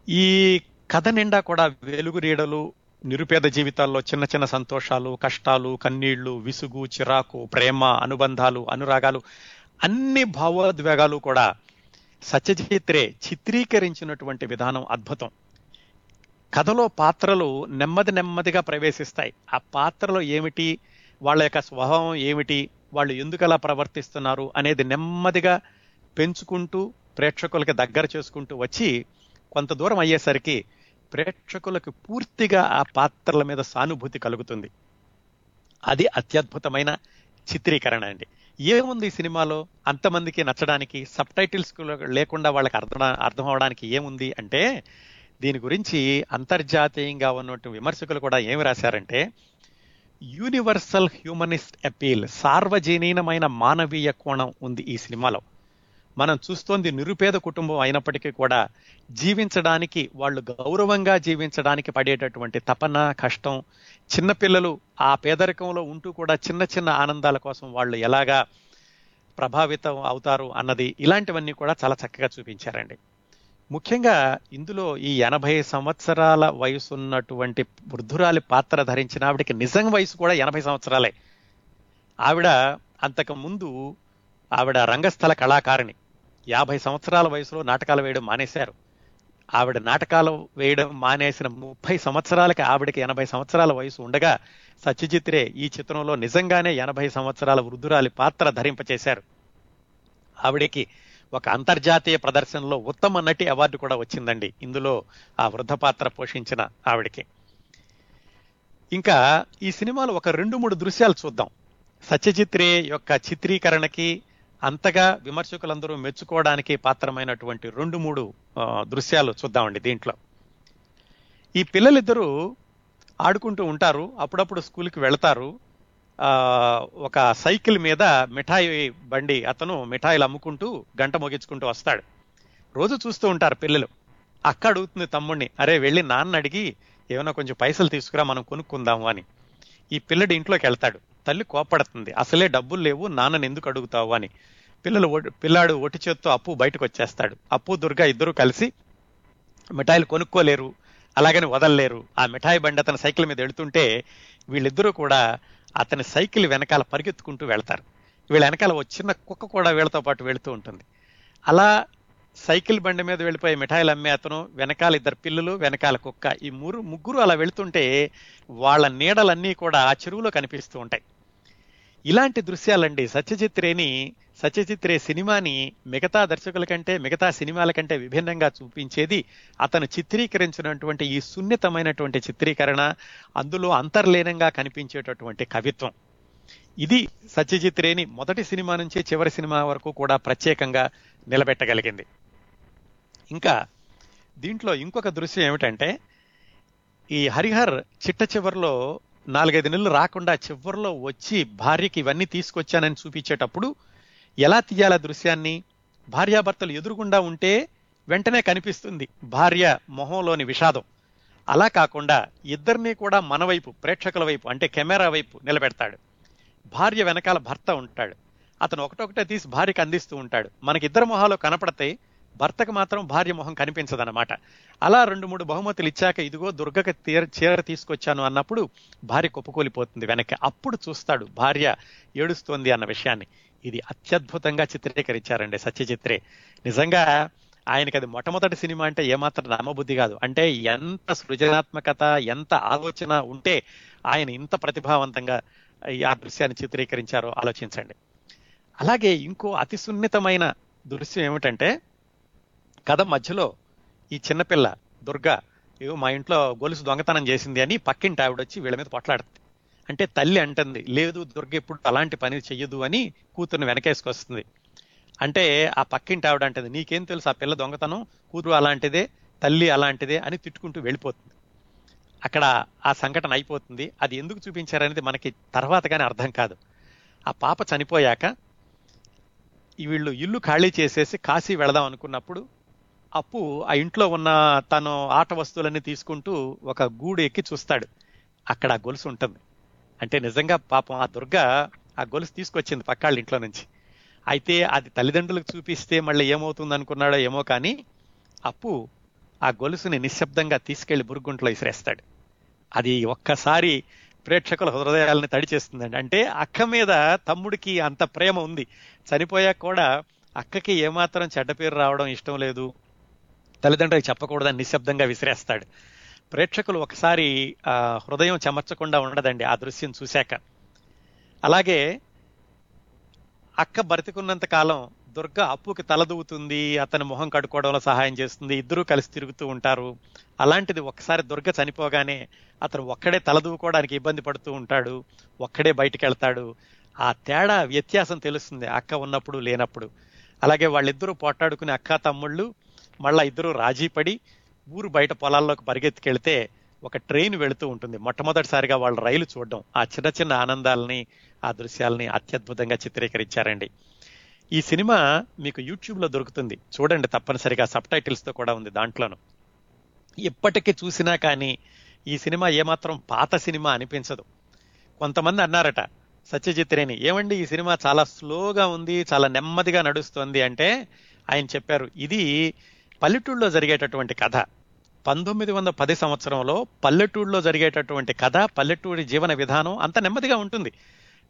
ఈ కథ నిండా కూడా వెలుగు రీడలు నిరుపేద జీవితాల్లో చిన్న చిన్న సంతోషాలు కష్టాలు కన్నీళ్ళు విసుగు చిరాకు ప్రేమ అనుబంధాలు అనురాగాలు అన్ని భావోద్వేగాలు కూడా సత్యజిత్రే చిత్రీకరించినటువంటి విధానం అద్భుతం. కథలో పాత్రలు నెమ్మది నెమ్మదిగా ప్రవేశిస్తాయి. ఆ పాత్రలు ఏమిటి? వాళ్ళ యొక్క స్వభావం ఏమిటి? వాళ్ళు ఎందుకు అలా ప్రవర్తిస్తున్నారు అనేది నెమ్మదిగా పెంచుకుంటూ ప్రేక్షకులకి దగ్గర చేసుకుంటూ వచ్చి కొంత దూరం అయ్యేసరికి ప్రేక్షకులకు పూర్తిగా ఆ పాత్రల మీద సానుభూతి కలుగుతుంది. అది అత్యద్భుతమైన చిత్రీకరణ అండి. ఏముంది ఈ సినిమాలో? అంతమందికి నచ్చడానికి సబ్ టైటిల్స్ లేకుండా వాళ్ళకి అర్థం అర్థం అవడానికి ఏముంది అంటే దీని గురించి అంతర్జాతీయంగా ఉన్నటువంటి విమర్శకులు కూడా ఏమి రాశారంటే యూనివర్సల్ హ్యూమనిస్ట్ అపీల్ సార్వజనీనమైన మానవీయ కోణం ఉంది ఈ సినిమాలో. మనం చూస్తోంది నిరుపేద కుటుంబం అయినప్పటికీ కూడా జీవించడానికి వాళ్ళు గౌరవంగా జీవించడానికి పడేటటువంటి తపన కష్టం చిన్నపిల్లలు ఆ పేదరికంలో ఉంటూ కూడా చిన్న చిన్న ఆనందాల కోసం వాళ్ళు ఎలాగా ప్రభావితం అవుతారు అన్నది ఇలాంటివన్నీ కూడా చాలా చక్కగా చూపించారండి. ముఖ్యంగా ఇందులో ఈ ఎనభై సంవత్సరాల వయసు ఉన్నటువంటి వృద్ధురాలి పాత్ర ధరించిన ఆవిడకి నిజం వయసు కూడా ఎనభై సంవత్సరాలే. ఆవిడ అంతకు ముందు ఆవిడ రంగస్థల కళాకారిణి. యాభై సంవత్సరాల వయసులో నాటకాలు వేయడం మానేశారు. ఆవిడ నాటకాలు వేయడం మానేసిన ముప్పై సంవత్సరాలకి ఆవిడకి ఎనభై సంవత్సరాల వయసు ఉండగా సత్యజిత్రే ఈ చిత్రంలో నిజంగానే ఎనభై సంవత్సరాల వృద్ధురాలి పాత్ర ధరింపచేశారు. ఆవిడకి ఒక అంతర్జాతీయ ప్రదర్శనలో ఉత్తమ నటి అవార్డు కూడా వచ్చిందండి. ఇందులో ఆ వృద్ధ పాత్ర పోషించిన ఆవిడకి. ఇంకా ఈ సినిమాలో ఒక రెండు మూడు దృశ్యాలు చూద్దాం. సత్యజిత్రే యొక్క చిత్రీకరణకి అంతగా విమర్శకులందరూ మెచ్చుకోవడానికి పాత్రమైనటువంటి రెండు మూడు దృశ్యాలు చూద్దామండి దీంట్లో. ఈ పిల్లలిద్దరూ ఆడుకుంటూ ఉంటారు. అప్పుడప్పుడు స్కూల్కి వెళతారు. ఒక సైకిల్ మీద మిఠాయి బండి అతను మిఠాయిలు అమ్ముకుంటూ గంట మోగించుకుంటూ వస్తాడు. రోజు చూస్తూ ఉంటారు పిల్లలు అక్క అడుగుతుంది తమ్ముడిని అరే వెళ్ళి నాన్న అడిగి ఏమైనా కొంచెం పైసలు తీసుకురా మనం కొనుక్కుందాము అని. ఈ పిల్లడు ఇంట్లోకి వెళ్తాడు. తల్లి కోపడుతుంది అసలే డబ్బులు లేవు నాన్నని ఎందుకు అడుగుతావు అని. పిల్లలు పిల్లాడు ఒటి చేత్తో అప్పు బయటకు వచ్చేస్తాడు. అప్పు దుర్గా ఇద్దరు కలిసి మిఠాయిలు కొనుక్కోలేరు. అలాగని వదలలేరు. ఆ మిఠాయి బండి అతని సైకిల్ మీద వెళుతుంటే వీళ్ళిద్దరూ కూడా అతని సైకిల్ వెనకాల పరిగెత్తుకుంటూ వెళ్తారు. వీళ్ళ వెనకాల ఒక చిన్న కుక్క కూడా వీళ్ళతో పాటు వెళుతూ ఉంటుంది. అలా సైకిల్ బండి మీద వెళ్ళిపోయే మిఠాయిలు అమ్మే అతను వెనకాల ఇద్దరు పిల్లలు వెనకాల కుక్క ఈ మురు ముగ్గురు అలా వెళుతుంటే వాళ్ళ నీడలన్నీ కూడా ఆ చెరువులో కనిపిస్తూ ఉంటాయి. ఇలాంటి దృశ్యాలండి సత్యజిత్ రేణి సత్యజిత్రే సినిమాని మిగతా దర్శకుల కంటే మిగతా సినిమాల కంటే విభిన్నంగా చూపించేది అతను చిత్రీకరించినటువంటి ఈ సున్నితమైనటువంటి చిత్రీకరణ అందులో అంతర్లీనంగా కనిపించేటటువంటి కవిత్వం. ఇది సత్యజిత్ రేని మొదటి సినిమా నుంచి చివరి సినిమా వరకు కూడా ప్రత్యేకంగా నిలబెట్టగలిగింది. ఇంకా దీంట్లో ఇంకొక దృశ్యం ఏమిటంటే ఈ హరిహర్ చిట్ట చివరిలో నాలుగైదు నెలలు రాకుండా చివరిలో వచ్చి భార్యకి ఇవన్నీ తీసుకొచ్చానని చూపించేటప్పుడు ఎలా తీయాల దృశ్యాన్ని? భార్యాభర్తలు ఎదురుగుండా ఉంటే వెంటనే కనిపిస్తుంది భార్య మొహంలోని విషాదం. అలా కాకుండా ఇద్దరినీ కూడా మన వైపు ప్రేక్షకుల వైపు అంటే కెమెరా వైపు నిలబెడతాడు. భార్య వెనకాల భర్త ఉంటాడు. అతను ఒకటొకటే తీసి భార్యకు అందిస్తూ ఉంటాడు. మనకి ఇద్దరు మొహాలు కనపడితే భర్తకు మాత్రం భార్య మొహం కనిపించదన్నమాట. అలా రెండు మూడు బహుమతులు ఇచ్చాక ఇదిగో దుర్గకి తీర చీర తీసుకొచ్చాను అన్నప్పుడు భార్య కొప్పుకోలిపోతుంది వెనక్కి. అప్పుడు చూస్తాడు భార్య ఏడుస్తోంది అన్న విషయాన్ని. ఇది అత్యద్భుతంగా చిత్రీకరించారండి సత్యచిత్రే నిజంగా ఆయనకి అది మొట్టమొదటి సినిమా అంటే ఏమాత్రం నమ్మబుద్ధి కాదు. అంటే ఎంత సృజనాత్మకత ఎంత ఆలోచన ఉంటే ఆయన ఇంత ప్రతిభావంతంగా ఆ దృశ్యాన్ని చిత్రీకరించారో ఆలోచించండి. అలాగే ఇంకో అతి సున్నితమైన దృశ్యం ఏమిటంటే కథ మధ్యలో ఈ చిన్నపిల్ల దుర్గా ఏవో మా ఇంట్లో గొలుసు దొంగతనం చేసింది అని పక్కింటి ఆవిడ వచ్చి వీళ్ళ మీద పొట్లాడుతుంది. అంటే తల్లి అంటుంది లేదు దుర్గ ఎప్పుడు అలాంటి పని చెయ్యదు అని కూతుర్ని వెనకేసుకొస్తుంది. అంటే ఆ పక్కింటి ఆవిడ అంటది నీకేం తెలుసు ఆ పిల్ల దొంగతనం? కూతురు అలాంటిదే తల్లి అలాంటిదే అని తిట్టుకుంటూ వెళ్ళిపోతుంది. అక్కడ ఆ సంఘటన అయిపోతుంది. అది ఎందుకు చూపించారనేది మనకి తర్వాత కానీ అర్థం కాదు. ఆ పాప చనిపోయాక వీళ్ళు ఇల్లు ఖాళీ చేసేసి కాశీ వెళదాం అనుకున్నప్పుడు అప్పు ఆ ఇంట్లో ఉన్న తను ఆట వస్తువులన్నీ తీసుకుంటూ ఒక గూడు ఎక్కి చూస్తాడు. అక్కడ ఆ గొలుసు ఉంటుంది. అంటే నిజంగా పాపం ఆ దుర్గ ఆ గొలుసు తీసుకొచ్చింది పక్కాళ్ళ ఇంట్లో నుంచి. అయితే అది తల్లిదండ్రులకు చూపిస్తే మళ్ళీ ఏమవుతుంది అనుకున్నాడో ఏమో కానీ అప్పు ఆ గొలుసుని నిశ్శబ్దంగా తీసుకెళ్ళి బురుగుంట్లో విసిరేస్తాడు అది ఒక్కసారి ప్రేక్షకుల హృదయాలని తడిచేస్తుందండి అంటే అక్క మీద తమ్ముడికి అంత ప్రేమ ఉంది. చనిపోయాక కూడా అక్కకి ఏమాత్రం చెడ్డ పేరు రావడం ఇష్టం లేదు. తల్లిదండ్రులకు చెప్పకూడదని నిశ్శబ్దంగా విసిరేస్తాడు. ప్రేక్షకులు ఒకసారి హృదయం చెమర్చకుండా ఉండదండి ఆ దృశ్యం చూశాక. అలాగే అక్క బ్రతికున్నంత కాలం దుర్గ అప్పుకి తలదూవుతుంది అతని మొహం కడుక్కోవడంలో సహాయం చేస్తుంది ఇద్దరూ కలిసి తిరుగుతూ ఉంటారు. అలాంటిది ఒకసారి దుర్గ చనిపోగానే అతను ఒక్కడే తలదూవుకోవడానికి ఇబ్బంది పడుతూ ఉంటాడు ఒక్కడే బయటికి వెళ్తాడు. ఆ తేడా వ్యత్యాసం తెలుస్తుంది అక్క ఉన్నప్పుడు లేనప్పుడు. అలాగే వాళ్ళిద్దరూ పోట్లాడుకునే అక్క తమ్ముళ్ళు మళ్ళా ఇద్దరు రాజీ పడి ఊరు బయట పొలాల్లోకి పరిగెత్తుకెళ్తే ఒక ట్రైన్ వెళుతూ ఉంటుంది. మొట్టమొదటిసారిగా వాళ్ళు రైలు చూడడం. ఆ చిన్న చిన్న ఆనందాలని ఆ దృశ్యాలని అత్యద్భుతంగా చిత్రీకరించారండి. ఈ సినిమా మీకు యూట్యూబ్లో దొరుకుతుంది. చూడండి తప్పనిసరిగా సబ్ టైటిల్స్తో కూడా ఉంది దాంట్లోను. ఇప్పటికీ చూసినా కానీ ఈ సినిమా ఏమాత్రం పాత సినిమా అనిపించదు. కొంతమంది అన్నారట సత్యజిత్ రేని ఏమండి ఈ సినిమా చాలా స్లోగా ఉంది చాలా నెమ్మదిగా నడుస్తుంది అంటే ఆయన చెప్పారు ఇది పల్లెటూళ్ళలో జరిగేటటువంటి కథ. పంతొమ్మిది వందల పది సంవత్సరంలో పల్లెటూళ్ళలో జరిగేటటువంటి కథ పల్లెటూరి జీవన విధానం అంత నెమ్మదిగా ఉంటుంది.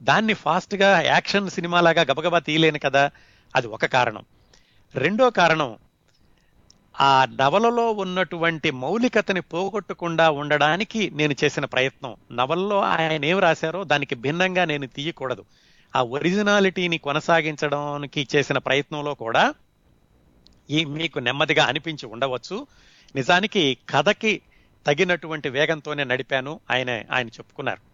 దాన్ని ఫాస్ట్గా యాక్షన్ సినిమాలాగా గబగబా తీయలేను కదా అది ఒక కారణం. రెండో కారణం ఆ నవలలో ఉన్నటువంటి మౌలికతని పోగొట్టకుండా ఉండడానికి నేను చేసిన ప్రయత్నం. నవల్లో ఆయన ఏం రాశారో దానికి భిన్నంగా నేను తీయకూడదు. ఆ ఒరిజినాలిటీని కొనసాగించడానికి చేసిన ప్రయత్నంలో కూడా ఈ మీకు నెమ్మదిగా అనిపించి ఉండవచ్చు. నిజానికి కథకి తగినటువంటి వేగంతోనే నడిపాను ఆయన ఆయన చెప్పుకున్నారు.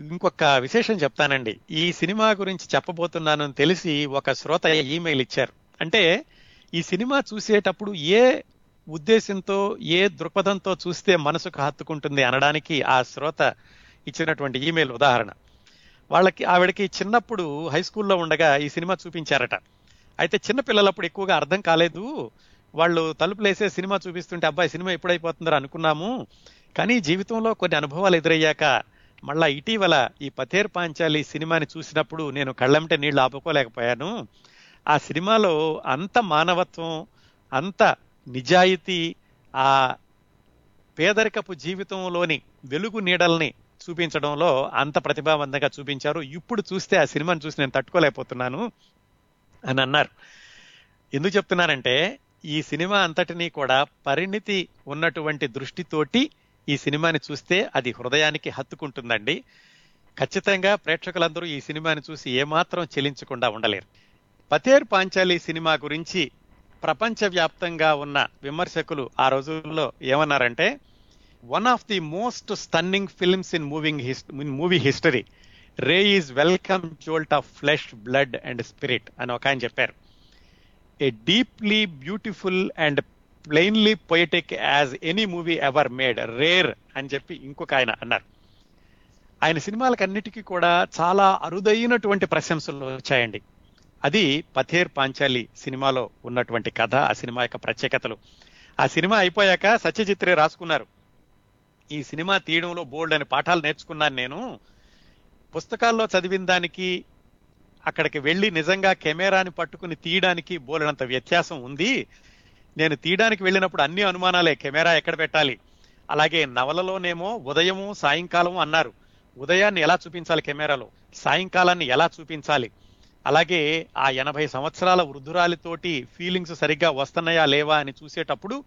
ఇంకొక విశేషం చెప్తానండి. ఈ సినిమా గురించి చెప్పబోతున్నాను తెలిసి ఒక శ్రోత ఈమెయిల్ ఇచ్చారు. అంటే ఈ సినిమా చూసేటప్పుడు ఏ ఉద్దేశంతో ఏ దృక్పథంతో చూస్తే మనసుకు హత్తుకుంటుంది అనడానికి ఆ శ్రోత ఇచ్చినటువంటి ఈమెయిల్ ఉదాహరణ. వాళ్ళకి ఆవిడకి చిన్నప్పుడు హై స్కూల్లో ఉండగా ఈ సినిమా చూపించారట. అయితే చిన్న పిల్లలప్పుడు ఎక్కువగా అర్థం కాలేదు. వాళ్ళు తలుపులేసే సినిమా చూపిస్తుంటే అబ్బాయి సినిమా ఎప్పుడైపోతుందో అనుకున్నాము. కానీ జీవితంలో కొన్ని అనుభవాలు ఎదురయ్యాక మళ్ళా ఇటీవల ఈ పథేర్ పాంచాలి సినిమాని చూసినప్పుడు నేను కళ్ళంటే నీళ్ళు ఆపుకోలేకపోయాను. ఆ సినిమాలో అంత మానవత్వం అంత నిజాయితీ ఆ పేదరికపు జీవితంలోని వెలుగు నీడల్ని చూపించడంలో అంత ప్రతిభావంతంగా చూపించారు. ఇప్పుడు చూస్తే ఆ సినిమాని చూసి నేను తట్టుకోలేకపోతున్నాను అని అన్నారు. ఎందుకు చెప్తున్నానంటే ఈ సినిమా అంతటినీ కూడా పరిణితి ఉన్నటువంటి దృష్టితోటి ఈ సినిమాని చూస్తే అది హృదయానికి హత్తుకుంటుందండి. ఖచ్చితంగా ప్రేక్షకులందరూ ఈ సినిమాని చూసి ఏమాత్రం చెలించకుండా ఉండలేరు. పతేర్ పాంచాలి సినిమా గురించి ప్రపంచవ్యాప్తంగా ఉన్న విమర్శకులు ఆ రోజుల్లో ఏమన్నారంటే one of the most stunning films in moving in movie history Ray is welcome jolt of flesh blood and spirit అని ఒక ఆయన చెప్పారు. A deeply beautiful and plainly poetic as any movie ever made rare అని చెప్పి ఇంకొక ఆయన అన్నారు. ఆయన సినిమాలకన్నిటికీ కూడా చాలా అరుదైనటువంటి ప్రశంసలు వచ్చాయండి. అది పథేర్ పాంచాలి సినిమాలో ఉన్నటువంటి కథ ఆ సినిమా యొక్క ప్రత్యేకతలు. ఆ సినిమా అయిపోయాక సత్యజిత్రే రాసుకున్నారు. ఈ సినిమా తీయడంలో బోల్డ్ అని పాఠాలు నేర్చుకున్నాను నేను. పుస్తకాల్లో చదివిన దానికి అక్కడికి వెళ్ళి నిజంగా కెమెరాని పట్టుకుని తీయడానికి బోలినంత వ్యత్యాసం ఉంది. నేను తీయడానికి వెళ్ళినప్పుడు అన్ని అనుమానాలే. కెమెరా ఎక్కడ పెట్టాలి? అలాగే నవలలోనేమో ఉదయము సాయంకాలము అన్నారు. ఉదయాన్ని ఎలా చూపించాలి కెమెరాలో? సాయంకాలాన్ని ఎలా చూపించాలి? అలాగే ఆ ఎనభై సంవత్సరాల వృద్ధురాలితోటి ఫీలింగ్స్ సరిగ్గా వస్తున్నాయా లేవా అని చూసేటప్పుడు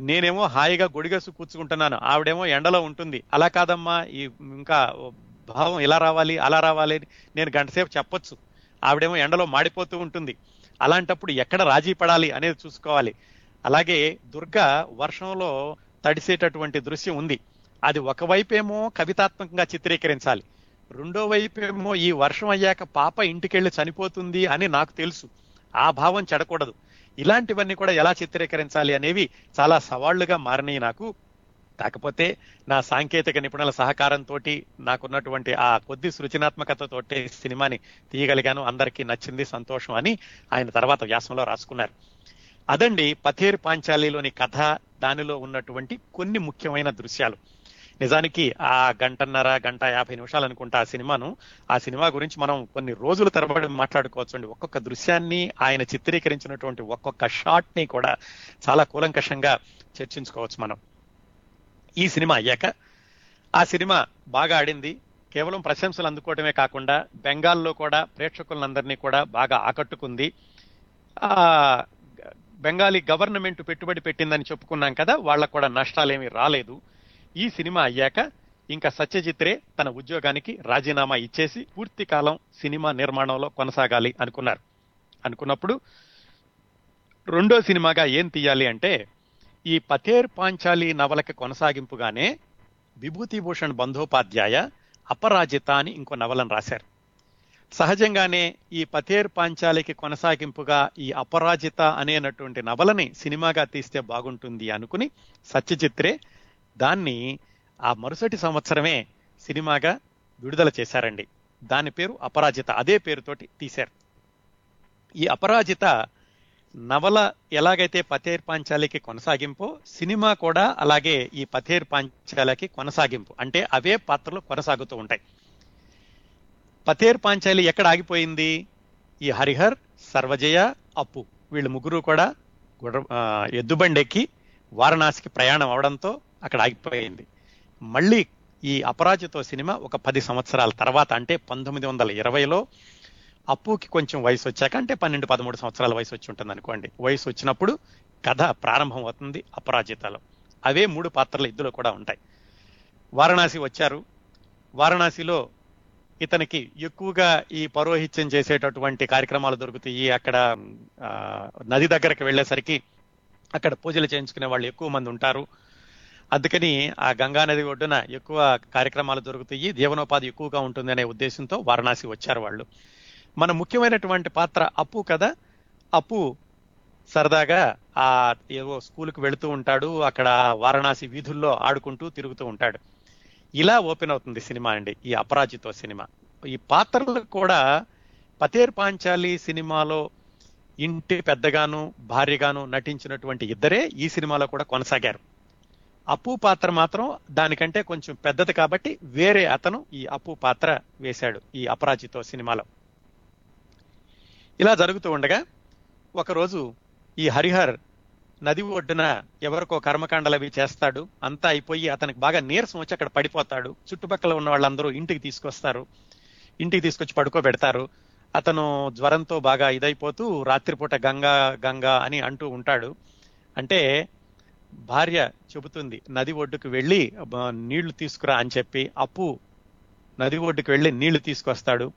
నేనేమో హాయిగా గొడిగసు కూర్చుకుంటున్నాను. ఆవిడేమో ఎండలో ఉంటుంది. అలా కాదమ్మా ఈ ఇంకా భావం ఇలా రావాలి అలా రావాలి నేను గంటసేపు చెప్పొచ్చు. ఆవిడేమో ఎండలో మాడిపోతూ ఉంటుంది. అలాంటప్పుడు ఎక్కడ రాజీ పడాలి అనేది చూసుకోవాలి. అలాగే దుర్గ వర్షంలో తడిసేటటువంటి దృశ్యం ఉంది. అది ఒకవైపేమో కవితాత్మకంగా చిత్రీకరించాలి. రెండో వైపేమో ఈ వర్షం అయ్యాక పాప ఇంటికెళ్ళి చనిపోతుంది అని నాకు తెలుసు. ఆ భావం చెడకూడదు. ఇలాంటివన్నీ కూడా ఎలా చిత్రీకరించాలి అనేవి చాలా సవాళ్ళుగా మారినాయి నాకు. కాకపోతే నా సాంకేతిక నిపుణుల సహకారంతో నాకున్నటువంటి ఆ కొద్ది సృజనాత్మకతతోటి సినిమాని తీయగలిగాను. అందరికీ నచ్చింది సంతోషం అని ఆయన తర్వాత వ్యాసంలో రాసుకున్నారు. అదండి పథేర్ పాంచాలిలోని కథ దానిలో ఉన్నటువంటి కొన్ని ముఖ్యమైన దృశ్యాలు. నిజానికి ఆ గంటన్నర గంట యాభై నిమిషాలు అనుకుంటా ఆ సినిమాను. ఆ సినిమా గురించి మనం కొన్ని రోజుల తరబడి మాట్లాడుకోవచ్చు అండి ఒక్కొక్క దృశ్యాన్ని ఆయన చిత్రీకరించినటువంటి ఒక్కొక్క షాట్ని కూడా చాలా కూలంకషంగా చర్చించుకోవచ్చు మనం. ఈ సినిమా అయ్యాక ఆ సినిమా బాగా ఆడింది. కేవలం ప్రశంసలు అందుకోవటమే కాకుండా బెంగాల్లో కూడా ప్రేక్షకులందరినీ కూడా బాగా ఆకట్టుకుంది. బెంగాలీ గవర్నమెంట్ పెట్టుబడి పెట్టిందని చెప్పుకున్నాం కదా వాళ్ళకు కూడా నష్టాలేమీ రాలేదు. ఈ సినిమా అయ్యాక ఇంకా సత్యజిత్రే తన ఉద్యోగానికి రాజీనామా ఇచ్చేసి పూర్తి కాలం సినిమా నిర్మాణంలో కొనసాగాలి అనుకున్నారు. అనుకున్నప్పుడు రెండో సినిమాగా ఏం తీయాలి అంటే ఈ పతేర్ పాంచాలి నవలకి కొనసాగింపుగానే విభూతిభూషణ్ బంధోపాధ్యాయ అపరాజిత అని ఇంకో నవలను రాశారు. సహజంగానే ఈ పతేర్ పాంచాలికి కొనసాగింపుగా ఈ అపరాజిత అనేటటువంటి నవలని సినిమాగా తీస్తే బాగుంటుంది అనుకుని సత్యచిత్రే దాన్ని ఆ మరుసటి సంవత్సరమే సినిమాగా విడుదల చేశారండి. దాని పేరు అపరాజిత అదే పేరుతోటి తీశారు. ఈ అపరాజిత నవల ఎలాగైతే పథేర్ పాంచాలికి కొనసాగింపు సినిమా కూడా అలాగే ఈ పథేర్ పాంచాలకి కొనసాగింపు. అంటే అవే పాత్రలు కొనసాగుతూ ఉంటాయి. పథేర్ పాంచాలి ఎక్కడ ఆగిపోయింది? ఈ హరిహర్ సర్వజయ అప్పు. వీళ్ళు ముగ్గురు కూడా ఎద్దుబండెక్కి వారణాసికి ప్రయాణం అవడంతో అక్కడ ఆగిపోయింది. మళ్ళీ ఈ అపరాజితో సినిమా ఒక పది సంవత్సరాల తర్వాత అంటే పంతొమ్మిది వందల ఇరవైలో అప్పుకి కొంచెం వయసు వచ్చాక అంటే పన్నెండు పదమూడు సంవత్సరాల వయసు వచ్చి ఉంటుంది అనుకోండి. వయసు వచ్చినప్పుడు కథ ప్రారంభం అవుతుంది అపరాజితలో. అవే మూడు పాత్రలు ఇద్దరు కూడా ఉంటాయి. వారణాసి వచ్చారు. వారణాసిలో ఇతనికి ఎక్కువగా ఈ పౌరోహిత్యం చేసేటటువంటి కార్యక్రమాలు దొరుకుతాయి. అక్కడ నది దగ్గరకు వెళ్ళేసరికి అక్కడ పూజలు చేయించుకునే వాళ్ళు ఎక్కువ మంది ఉంటారు. అందుకని ఆ గంగా నది ఒడ్డున ఎక్కువ కార్యక్రమాలు దొరుకుతాయి. జీవనోపాధి ఎక్కువగా ఉంటుంది అనే ఉద్దేశంతో వారణాసి వచ్చారు వాళ్ళు. మన ముఖ్యమైనటువంటి పాత్ర అప్పు కదా? అప్పు సరదాగా ఆ ఏవో స్కూల్కి వెళుతూ ఉంటాడు అక్కడ వారణాసి వీధుల్లో ఆడుకుంటూ తిరుగుతూ ఉంటాడు. ఇలా ఓపెన్ అవుతుంది సినిమా అండి ఈ అపరాజితో సినిమా. ఈ పాత్రలు కూడా పతేర్ పాంచాలి సినిమాలో ఇంటి పెద్దగాను భార్యగాను నటించినటువంటి ఇద్దరే ఈ సినిమాలో కూడా కొనసాగారు. అప్పు పాత్ర మాత్రం దానికంటే కొంచెం పెద్దది కాబట్టి వేరే అతను ఈ అప్పు పాత్ర వేశాడు ఈ అపరాజితో సినిమాలో. ఇలా జరుగుతూ ఉండగా ఒకరోజు ఈ హరిహర్ నది ఒడ్డున ఎవరికో కర్మకాండలు అవి చేస్తాడు. అంతా అయిపోయి అతనికి బాగా నీరసం వచ్చి అక్కడ పడిపోతాడు. చుట్టుపక్కల ఉన్న వాళ్ళందరూ ఇంటికి తీసుకొస్తారు. ఇంటికి తీసుకొచ్చి పడుకోబెడతారు. అతను జ్వరంతో బాగా ఇదైపోతూ రాత్రిపూట గంగా గంగా అని అంటూ ఉంటాడు. అంటే భార్య చెబుతుంది నది ఒడ్డుకు వెళ్ళి నీళ్ళు తీసుకురా అని చెప్పి. అప్పు నది ఒడ్డుకు వెళ్ళి నీళ్ళు తీసుకొస్తాడు.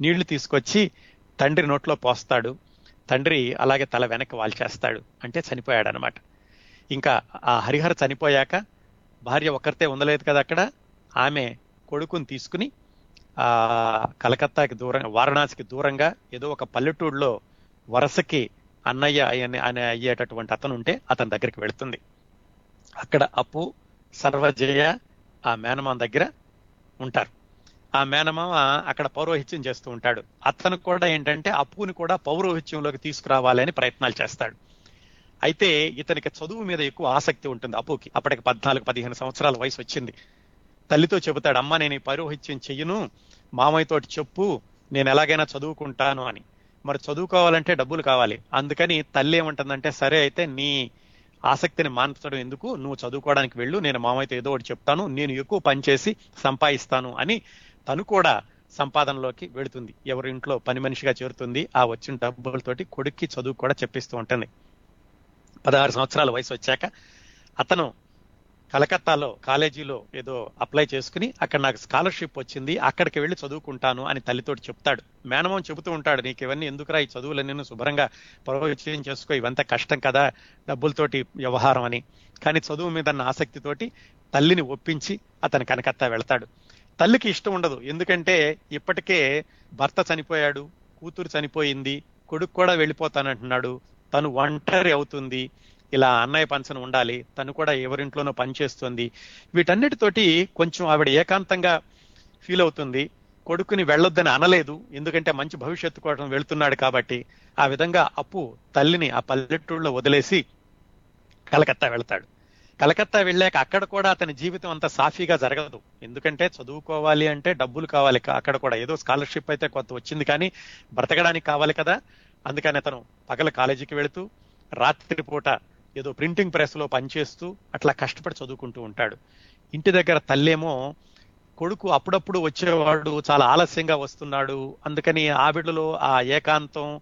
నీళ్ళు తీసుకొచ్చి తండ్రి నోట్లో పోస్తాడు తండ్రి అలాగే తల వెనక్కి వాల్చేస్తాడు. అంటే చనిపోయాడు అనమాట ఇంకా ఆ హరిహర చనిపోయాక భార్య ఒక్కరితే ఉండలేదు కదా అక్కడ. ఆమె కొడుకుని తీసుకుని ఆ కలకత్తాకి దూరం వారణాసికి దూరంగా ఏదో ఒక పల్లెటూరులో వరసకి అన్నయ్య అనే అయ్యేటటువంటి అతను ఉంటే అతని దగ్గరికి వెళుతుంది. అక్కడ అప్పు సర్వజయ ఆ మేనమాన్ దగ్గర ఉంటారు. ఆ మేనమామ అక్కడ పౌరోహిత్యం చేస్తూ ఉంటాడు. అతను కూడా ఏంటంటే అప్పుని కూడా పౌరోహిత్యంలోకి తీసుకురావాలని ప్రయత్నాలు చేస్తాడు. అయితే ఇతనికి చదువు మీద ఎక్కువ ఆసక్తి ఉంటుంది అప్పుకి. అప్పటికి పద్నాలుగు పదిహేను సంవత్సరాల వయసు వచ్చింది. తల్లితో చెబుతాడు అమ్మ నేను ఈ పౌరోహిత్యం చెయ్యను. మామయ్యతోటి చెప్పు నేను ఎలాగైనా చదువుకుంటాను అని. మరి చదువుకోవాలంటే డబ్బులు కావాలి. అందుకని తల్లి ఏమంటుందంటే సరే అయితే నీ ఆసక్తిని మాన్పడం ఎందుకు? నువ్వు చదువుకోవడానికి వెళ్ళు. నేను మామయ్యతో ఏదో ఒకటి చెప్తాను. నేను ఎక్కువ పనిచేసి సంపాదిస్తాను అని తను కూడా సంపాదనలోకి వెళుతుంది. ఎవరి ఇంట్లో పని మనిషిగా చేరుతుంది ఆ వచ్చిన డబ్బులతోటి కొడుక్కి చదువు కూడా చెప్పిస్తూ ఉంటుంది. పదహారు సంవత్సరాల వయసు వచ్చాక అతను కలకత్తాలో కాలేజీలో ఏదో అప్లై చేసుకుని అక్కడ నాకు స్కాలర్షిప్ వచ్చింది అక్కడికి వెళ్ళి చదువుకుంటాను అని తల్లితోటి చెప్తాడు. మేనమం చెబుతూ ఉంటాడు నీకు ఇవన్నీ ఎందుకురా ఈ చదువులన్నీ శుభ్రంగా పరోక్షం చేసుకో ఇవంతా కష్టం కదా డబ్బులతోటి వ్యవహారం అని. కానీ చదువు మీద ఆసక్తితోటి తల్లిని ఒప్పించి అతను కనకత్తా వెళ్తాడు. తల్లికి ఇష్టం ఉండదు. ఎందుకంటే ఇప్పటికే భర్త చనిపోయాడు కూతురు చనిపోయింది కొడుకు కూడా వెళ్ళిపోతానంటున్నాడు తను ఒంటరి అవుతుంది ఇలా అన్నయ్య పంచన ఉండాలి తను కూడా ఎవరింట్లోనో పనిచేస్తుంది వీటన్నిటితోటి కొంచెం ఆవిడ ఏకాంతంగా ఫీల్ అవుతుంది. కొడుకుని వెళ్ళొద్దని అనలేదు ఎందుకంటే మంచి భవిష్యత్తు కోసం వెళ్తున్నాడు కాబట్టి. ఆ విధంగా అప్పు తల్లిని ఆ పల్లెటూళ్ళలో వదిలేసి కలకత్తా వెళ్తాడు. కలకత్తా వెళ్ళాక అక్కడ కూడా అతని జీవితం అంత సాఫీగా జరగదు. ఎందుకంటే చదువుకోవాలి అంటే డబ్బులు కావాలి అక్కడ కూడా. ఏదో స్కాలర్షిప్ అయితే కొంత వచ్చింది కానీ బ్రతకడానికి కావాలి కదా. అందుకని అతను పగల కాలేజీకి వెళుతూ రాత్రిపూట ఏదో ప్రింటింగ్ ప్రెస్లో పనిచేస్తూ అట్లా కష్టపడి చదువుకుంటూ ఉంటాడు. ఇంటి దగ్గర తల్లేమో కొడుకు అప్పుడప్పుడు వచ్చేవాడు చాలా ఆలస్యంగా వస్తున్నాడు. అందుకని ఆవిడలో ఆ ఏకాంతం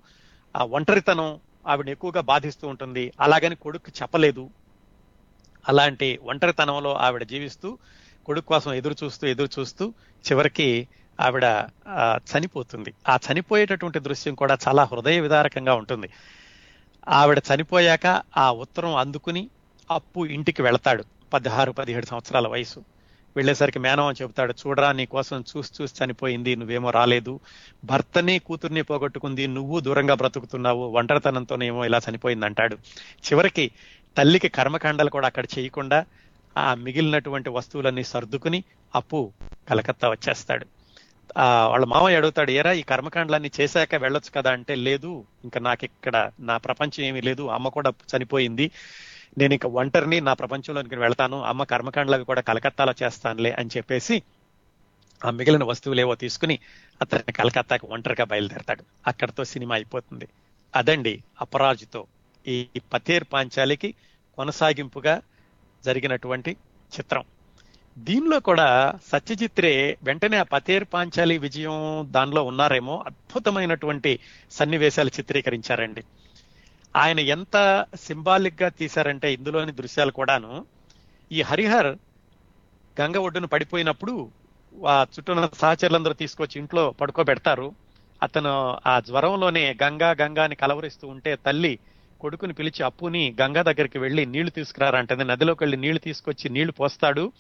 ఆ ఒంటరితనం ఆవిడ ఎక్కువగా బాధిస్తూ ఉంటుంది. అలాగని కొడుకు చెప్పలేదు. అలాంటి ఒంటరితనంలో ఆవిడ జీవిస్తూ కొడుకు కోసం ఎదురు చూస్తూ ఎదురు చూస్తూ చివరికి ఆవిడ చనిపోతుంది. ఆ చనిపోయేటటువంటి దృశ్యం కూడా చాలా హృదయ విదారకంగా ఉంటుంది. ఆవిడ చనిపోయాక ఆ ఉత్తరం అందుకుని అప్పు ఇంటికి వెళతాడు. పదహారు పదిహేడు సంవత్సరాల వయసు. వెళ్ళేసరికి మేనవం చెబుతాడు చూడరా నీ కోసం చూసి చూసి చనిపోయింది నువ్వేమో రాలేదు. భర్తని కూతుర్ని పోగొట్టుకుంది నువ్వు దూరంగా బ్రతుకుతున్నావు ఒంటరితనంతోనేమో ఇలా చనిపోయింది అంటాడు చివరికి తల్లికి కర్మకాండలు కూడా అక్కడ చేయకుండా ఆ మిగిలినటువంటి వస్తువులన్నీ సర్దుకుని అప్పు కలకత్తా వచ్చేస్తాడు. ఆ వాళ్ళ మామయ్య అడుగుతాడు ఏరా ఈ కర్మకాండలన్నీ చేశాక వెళ్ళొచ్చు కదా? అంటే లేదు ఇంకా నాకు ఇక్కడ నా ప్రపంచం ఏమీ లేదు అమ్మ కూడా చనిపోయింది నేను ఇక ఒంటరిని నా ప్రపంచంలోనికి వెళ్తాను అమ్మ కర్మకాండలకు కూడా కలకత్తాలో చేస్తానులే అని చెప్పేసి ఆ మిగిలిన వస్తువులేవో తీసుకుని అతన్ని కలకత్తాకి ఒంటరిగా బయలుదేరతాడు. అక్కడతో సినిమా అయిపోతుంది. అదండి అపరాజుతో. ఈ పతేర్ పాంచాలికి కొనసాగింపుగా జరిగినటువంటి చిత్రం. దీనిలో కూడా సత్యజిత్ రే వెంటనే ఆ పతేర్ పాంచాలి విజయం దానిలో ఉన్నారేమో అద్భుతమైనటువంటి సన్నివేశాలు చిత్రీకరించారండి. ఆయన ఎంత సింబాలిక్గా తీశారంటే ఇందులోని దృశ్యాలు కూడాను. ఈ హరిహర్ గంగ ఒడ్డున పడిపోయినప్పుడు ఆ చుట్టూన సహచరులందరూ తీసుకొచ్చి ఇంట్లో పడుకోబెడతారు. అతను ఆ జ్వరంలోనే గంగా గంగా అని కలవరిస్తూ ఉంటే తల్లి కొడుకుని పిలిచి అప్పుని గంగా దగ్గరికి వెళ్ళి నీళ్ళు తీసుకురారంటది నదిలోకి వెళ్ళి నీళ్ళు తీసుకొచ్చి నీళ్ళు పోస్తాడు.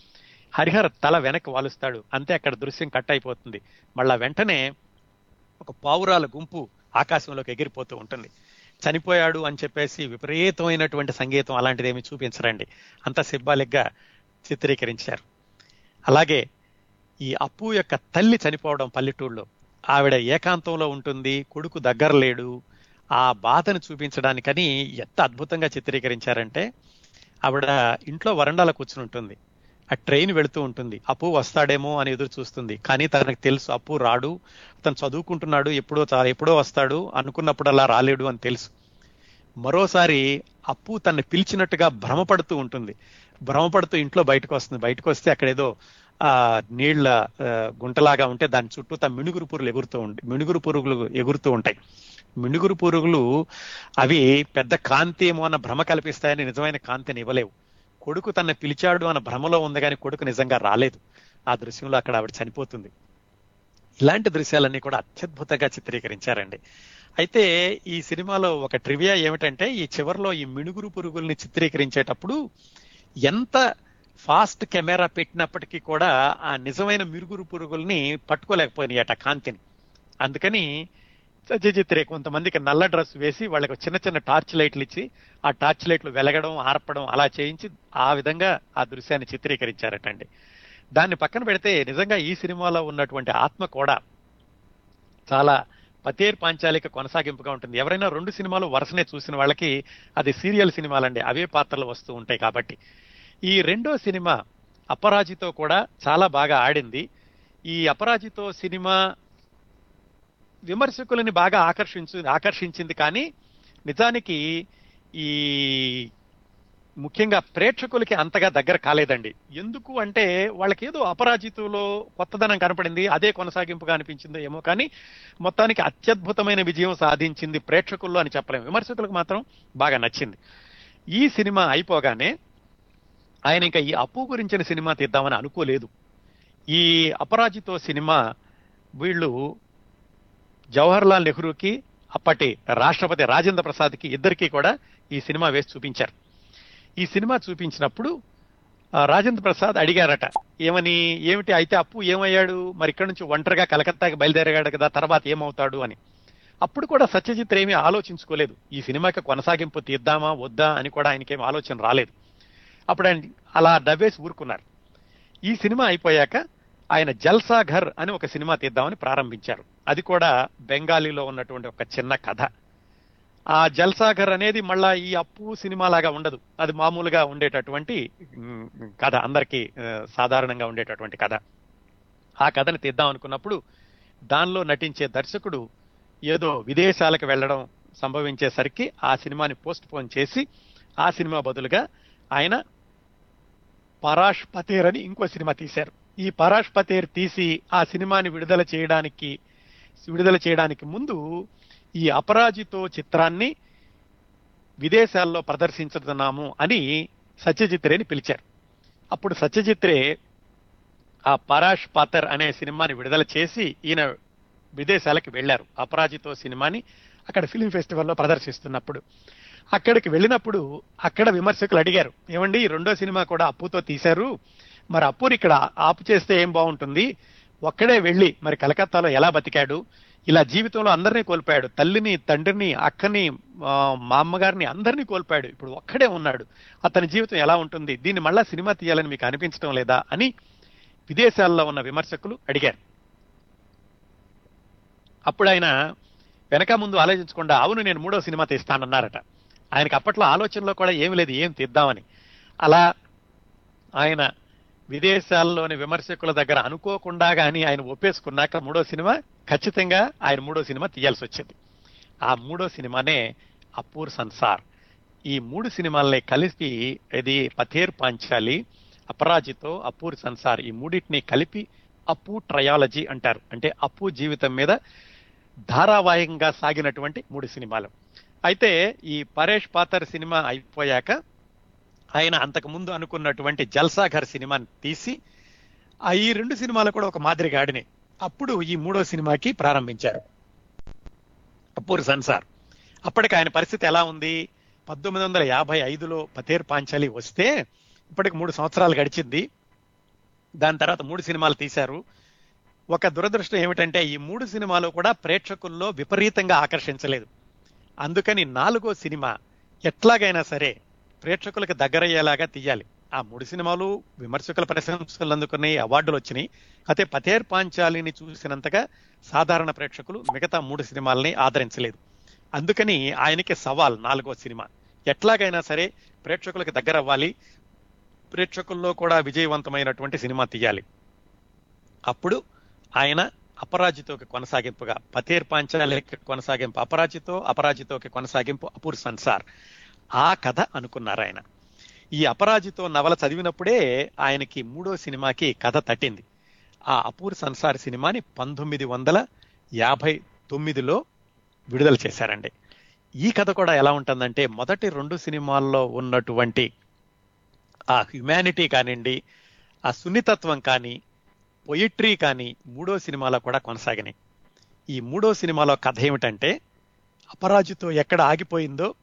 హరిహర్ తల వెనక్కి వాలుస్తాడు. అంతే అక్కడ దృశ్యం కట్ అయిపోతుంది. మళ్ళా వెంటనే ఒక పావురాల గుంపు ఆకాశంలోకి ఎగిరిపోతూ ఉంటుంది. చనిపోయాడు అని చెప్పేసి విపరీతమైనటువంటి సంగీతం అలాంటిది ఏమి చూపించరండి. అంత సింబాలిక్గా చిత్రీకరించారు. అలాగే ఈ అప్పు యొక్క తల్లి చనిపోవడం పల్లెటూళ్ళలో ఆవిడ ఏకాంతంలో ఉంటుంది కొడుకు దగ్గర లేడు ఆ బాధను చూపించడానికని ఎంత అద్భుతంగా చిత్రీకరించారంటే ఆవిడ ఇంట్లో వరండాలో కూర్చుని ఉంటుంది. ఆ ట్రైన్ వెళుతూ ఉంటుంది. అప్పు వస్తాడేమో అని ఎదురు చూస్తుంది. కానీ తనకు తెలుసు అప్పు రాడు. తను చదువుకుంటున్నాడు ఎప్పుడో ఎప్పుడో వస్తాడు అనుకున్నప్పుడు అలా రాలేడు అని తెలుసు. మరోసారి అప్పు తన్ని పిలిచినట్టుగా భ్రమపడుతూ ఉంటుంది. భ్రమపడుతూ ఇంట్లో బయటకు వస్తుంది. బయటకు వస్తే అక్కడేదో ఆ నీళ్ళ గుంటలాగా ఉంటే దాని చుట్టూ తన మినుగురు పురుగులు ఎగురుతూ ఉంటాయి మినుగురు పురుగులు ఎగురుతూ ఉంటాయి. మినుగురు పురుగులు అవి పెద్ద కాంతి ఏమో అన్న భ్రమ కల్పిస్తాయని నిజమైన కాంతిని ఇవ్వలేవు. కొడుకు తన పిలిచాడు అన్న భ్రమలో ఉంది కానీ కొడుకు నిజంగా రాలేదు. ఆ దృశ్యంలో అక్కడ ఆవిడ చనిపోతుంది. ఇలాంటి దృశ్యాలన్నీ కూడా అత్యద్భుతంగా చిత్రీకరించారండి. అయితే ఈ సినిమాలో ఒక ట్రివియా ఏమిటంటే ఈ చివరిలో ఈ మిణుగురు పురుగుల్ని చిత్రీకరించేటప్పుడు ఎంత ఫాస్ట్ కెమెరా పెట్టినప్పటికీ కూడా ఆ నిజమైన మిరుగురు పురుగుల్ని పట్టుకోలేకపోయినాయట కాంతిని. అందుకని సత్యజిత్రే కొంతమందికి నల్ల డ్రెస్ వేసి వాళ్ళకి చిన్న చిన్న టార్చ్ లైట్లు ఇచ్చి ఆ టార్చ్ లైట్లు వెలగడం ఆర్పడం అలా చేయించి ఆ విధంగా ఆ దృశ్యాన్ని చిత్రీకరించారటండి. దాన్ని పక్కన పెడితే నిజంగా ఈ సినిమాలో ఉన్నటువంటి ఆత్మ కూడా చాలా పతేర్ పాంచాలిక కొనసాగింపుగా ఉంటుంది. ఎవరైనా రెండు సినిమాలు వరుసనే చూసిన వాళ్ళకి అది సీరియల్ సినిమాలండి. అవే పాత్రలు వస్తూ ఉంటాయి కాబట్టి. ఈ రెండో సినిమా అపరాజితో కూడా చాలా బాగా ఆడింది. ఈ అపరాజితో సినిమా విమర్శకులని బాగా ఆకర్షించు ఆకర్షించింది కానీ నిజానికి ఈ ముఖ్యంగా ప్రేక్షకులకి అంతగా దగ్గర కాలేదండి. ఎందుకు అంటే వాళ్ళకి ఏదో అపరాజితులో కొత్తదనం కనపడింది అదే కొనసాగింపుగా అనిపించిందో ఏమో కానీ మొత్తానికి అత్యద్భుతమైన విజయం సాధించింది ప్రేక్షకుల్లో అని చెప్పలేము విమర్శకులకు మాత్రం బాగా నచ్చింది. ఈ సినిమా అయిపోగానే ఆయన ఇంకా ఈ అప్పు గురించిన సినిమా తీద్దామని అనుకోలేదు. ఈ అపరాజితో సినిమా వీళ్ళు జవహర్లాల్ నెహ్రూకి అప్పటి రాష్ట్రపతి రాజేంద్ర ప్రసాద్కి ఇద్దరికీ కూడా ఈ సినిమా వేసి చూపించారు. ఈ సినిమా చూపించినప్పుడు రాజేంద్ర ప్రసాద్ అడిగారట ఏమని ఏమిటి అయితే అప్పు ఏమయ్యాడు? మరి ఇక్కడ నుంచి ఒంటరిగా కలకత్తాకి బయలుదేరాడు కదా తర్వాత ఏమవుతాడు? అని. అప్పుడు కూడా సత్యజిత్ ఏమీ ఆలోచించుకోలేదు. ఈ సినిమాకి కొనసాగింపు తీద్దామా వద్దా? అని కూడా ఆయనకేం ఆలోచన రాలేదు. అప్పుడు ఆయన అలా డబ్బేసి ఊరుకున్నారు. ఈ సినిమా అయిపోయాక ఆయన జల్సాఘర్ అని ఒక సినిమా తీద్దామని ప్రారంభించారు. అది కూడా బెంగాలీలో ఉన్నటువంటి ఒక చిన్న కథ. ఆ జల్సాఘర్ అనేది మళ్ళా ఈ అప్పు సినిమా లాగా ఉండదు. అది మామూలుగా ఉండేటటువంటి కథ. అందరికీ సాధారణంగా ఉండేటటువంటి కథ. ఆ కథని తీద్దాం అనుకున్నప్పుడు దానిలో నటించే దర్శకుడు ఏదో విదేశాలకు వెళ్ళడం సంభవించేసరికి ఆ సినిమాని పోస్ట్ పోన్ చేసి ఆ సినిమా బదులుగా ఆయన పరాష్ పతేర్ అని ఇంకో సినిమా తీశారు. ఈ పరాష్ పతేర్ తీసి ఆ సినిమాని విడుదల చేయడానికి విడుదల చేయడానికి ముందు ఈ అపరాజితో చిత్రాన్ని విదేశాల్లో ప్రదర్శించుతున్నాము అని సత్యజిత్ రేని పిలిచారు. అప్పుడు సత్యజిత్ రే ఆ పరాష్ పాతర్ అనే సినిమాని విడుదల చేసి ఈయన విదేశాలకు వెళ్ళారు. అపరాజితో సినిమాని అక్కడ ఫిలిం ఫెస్టివల్లో ప్రదర్శిస్తున్నప్పుడు. అక్కడికి వెళ్ళినప్పుడు అక్కడ విమర్శకులు అడిగారు ఏమండి రెండో సినిమా కూడా అప్పుతో తీశారు. మరి అప్పుని ఇక్కడ ఆపు చేస్తే ఏం బాగుంటుంది? ఒక్కడే వెళ్ళి మరి కలకత్తాలో ఎలా బతికాడు? ఇలా జీవితంలో అందరినీ కోల్పోయాడు. తల్లిని తండ్రిని అక్కని మా అమ్మగారిని అందరినీ కోల్పోయాడు. ఇప్పుడు ఒక్కడే ఉన్నాడు. అతని జీవితం ఎలా ఉంటుంది? దీన్ని మళ్ళా సినిమా తీయాలని మీకు అనిపించడం లేదా అని విదేశాల్లో ఉన్న విమర్శకులు అడిగారు. అప్పుడు ఆయన వెనక ముందు ఆలోచించకుండా అవును నేను మూడో సినిమా తీస్తానన్నారట. ఆయనకి అప్పట్లో ఆలోచనలో కూడా ఏమి లేదు ఏం తీద్దామని. అలా ఆయన విదేశాల్లోని విమర్శకుల దగ్గర అనుకోకుండా కానీ ఆయన ఒప్పేసుకున్నాక మూడో సినిమా ఖచ్చితంగా ఆయన మూడో సినిమా తీయాల్సి వచ్చింది. ఆ మూడో సినిమానే అపూర్ సంసార్. ఈ మూడు సినిమాల్ని కలిపి ఇది పథేర్ పాంచాలి అపరాజితో అపూర్ సంసార్ ఈ మూడింటిని కలిపి అప్పు ట్రయాలజీ అంటారు. అంటే అప్పు జీవితం మీద ధారావాహికంగా సాగినటువంటి మూడు సినిమాలు. అయితే ఈ పరేష్ పాతర్ సినిమా అయిపోయాక ఆయన అంతకు ముందు అనుకున్నటువంటి జల్సాఘర్ సినిమాని తీసి ఆ ఈ రెండు సినిమాలు కూడా ఒక మాదిరిగా ఆడినాయి. అప్పుడు ఈ మూడో సినిమాకి ప్రారంభించారు. అప్పూర్ సన్సార్. అప్పటికి ఆయన పరిస్థితి ఎలా ఉంది? పంతొమ్మిది వందల యాభై ఐదులో పతేర్ పాంచాలి వస్తే ఇప్పటికి మూడు సంవత్సరాలు గడిచింది. దాని తర్వాత మూడు సినిమాలు తీశారు. ఒక దురదృష్టం ఏమిటంటే ఈ మూడు సినిమాలు కూడా ప్రేక్షకుల్లో విపరీతంగా ఆకర్షించలేదు. అందుకని నాలుగో సినిమా ఎట్లాగైనా సరే ప్రేక్షకులకు దగ్గరయ్యేలాగా తీయాలి. ఆ మూడు సినిమాలు విమర్శకుల ప్రశంసలు అందుకున్నాయి అవార్డులు వచ్చినాయి. అయితే పతేర్ పాంచాలిని చూసినంతగా సాధారణ ప్రేక్షకులు మిగతా మూడు సినిమాలని ఆదరించలేదు. అందుకని ఆయనకి సవాల్ నాలుగో సినిమా. ఎట్లాగైనా సరే ప్రేక్షకులకు దగ్గర అవ్వాలి ప్రేక్షకుల్లో కూడా విజయవంతమైనటువంటి సినిమా తీయాలి. అప్పుడు ఆయన అపరాజితోకి కొనసాగింపుగా పతేర్ పాంచాలికి కొనసాగింపు అపరాజితో అపరాజితోకి కొనసాగింపు అపూర్ సంసార్ ఆ కథ అనుకున్నారు ఆయన. ఈ అపరాజితో నవల చదివినప్పుడే ఆయనకి మూడో సినిమాకి కథ తట్టింది. ఆ అపూర్ సంసార్ సినిమాని పంతొమ్మిది వందల యాభై తొమ్మిదిలో విడుదల చేశారండి. ఈ కథ కూడా ఎలా ఉంటుందంటే మొదటి రెండు సినిమాల్లో ఉన్నటువంటి ఆ హ్యుమానిటీ కానివ్వండి ఆ సున్నితత్వం కానీ పొయిట్రీ కానీ మూడో సినిమాలో కూడా కొనసాగినాయి. ఈ మూడో సినిమాలో కథ ఏమిటంటే అపరాజితో ఎక్కడ ఆగిపోయిందో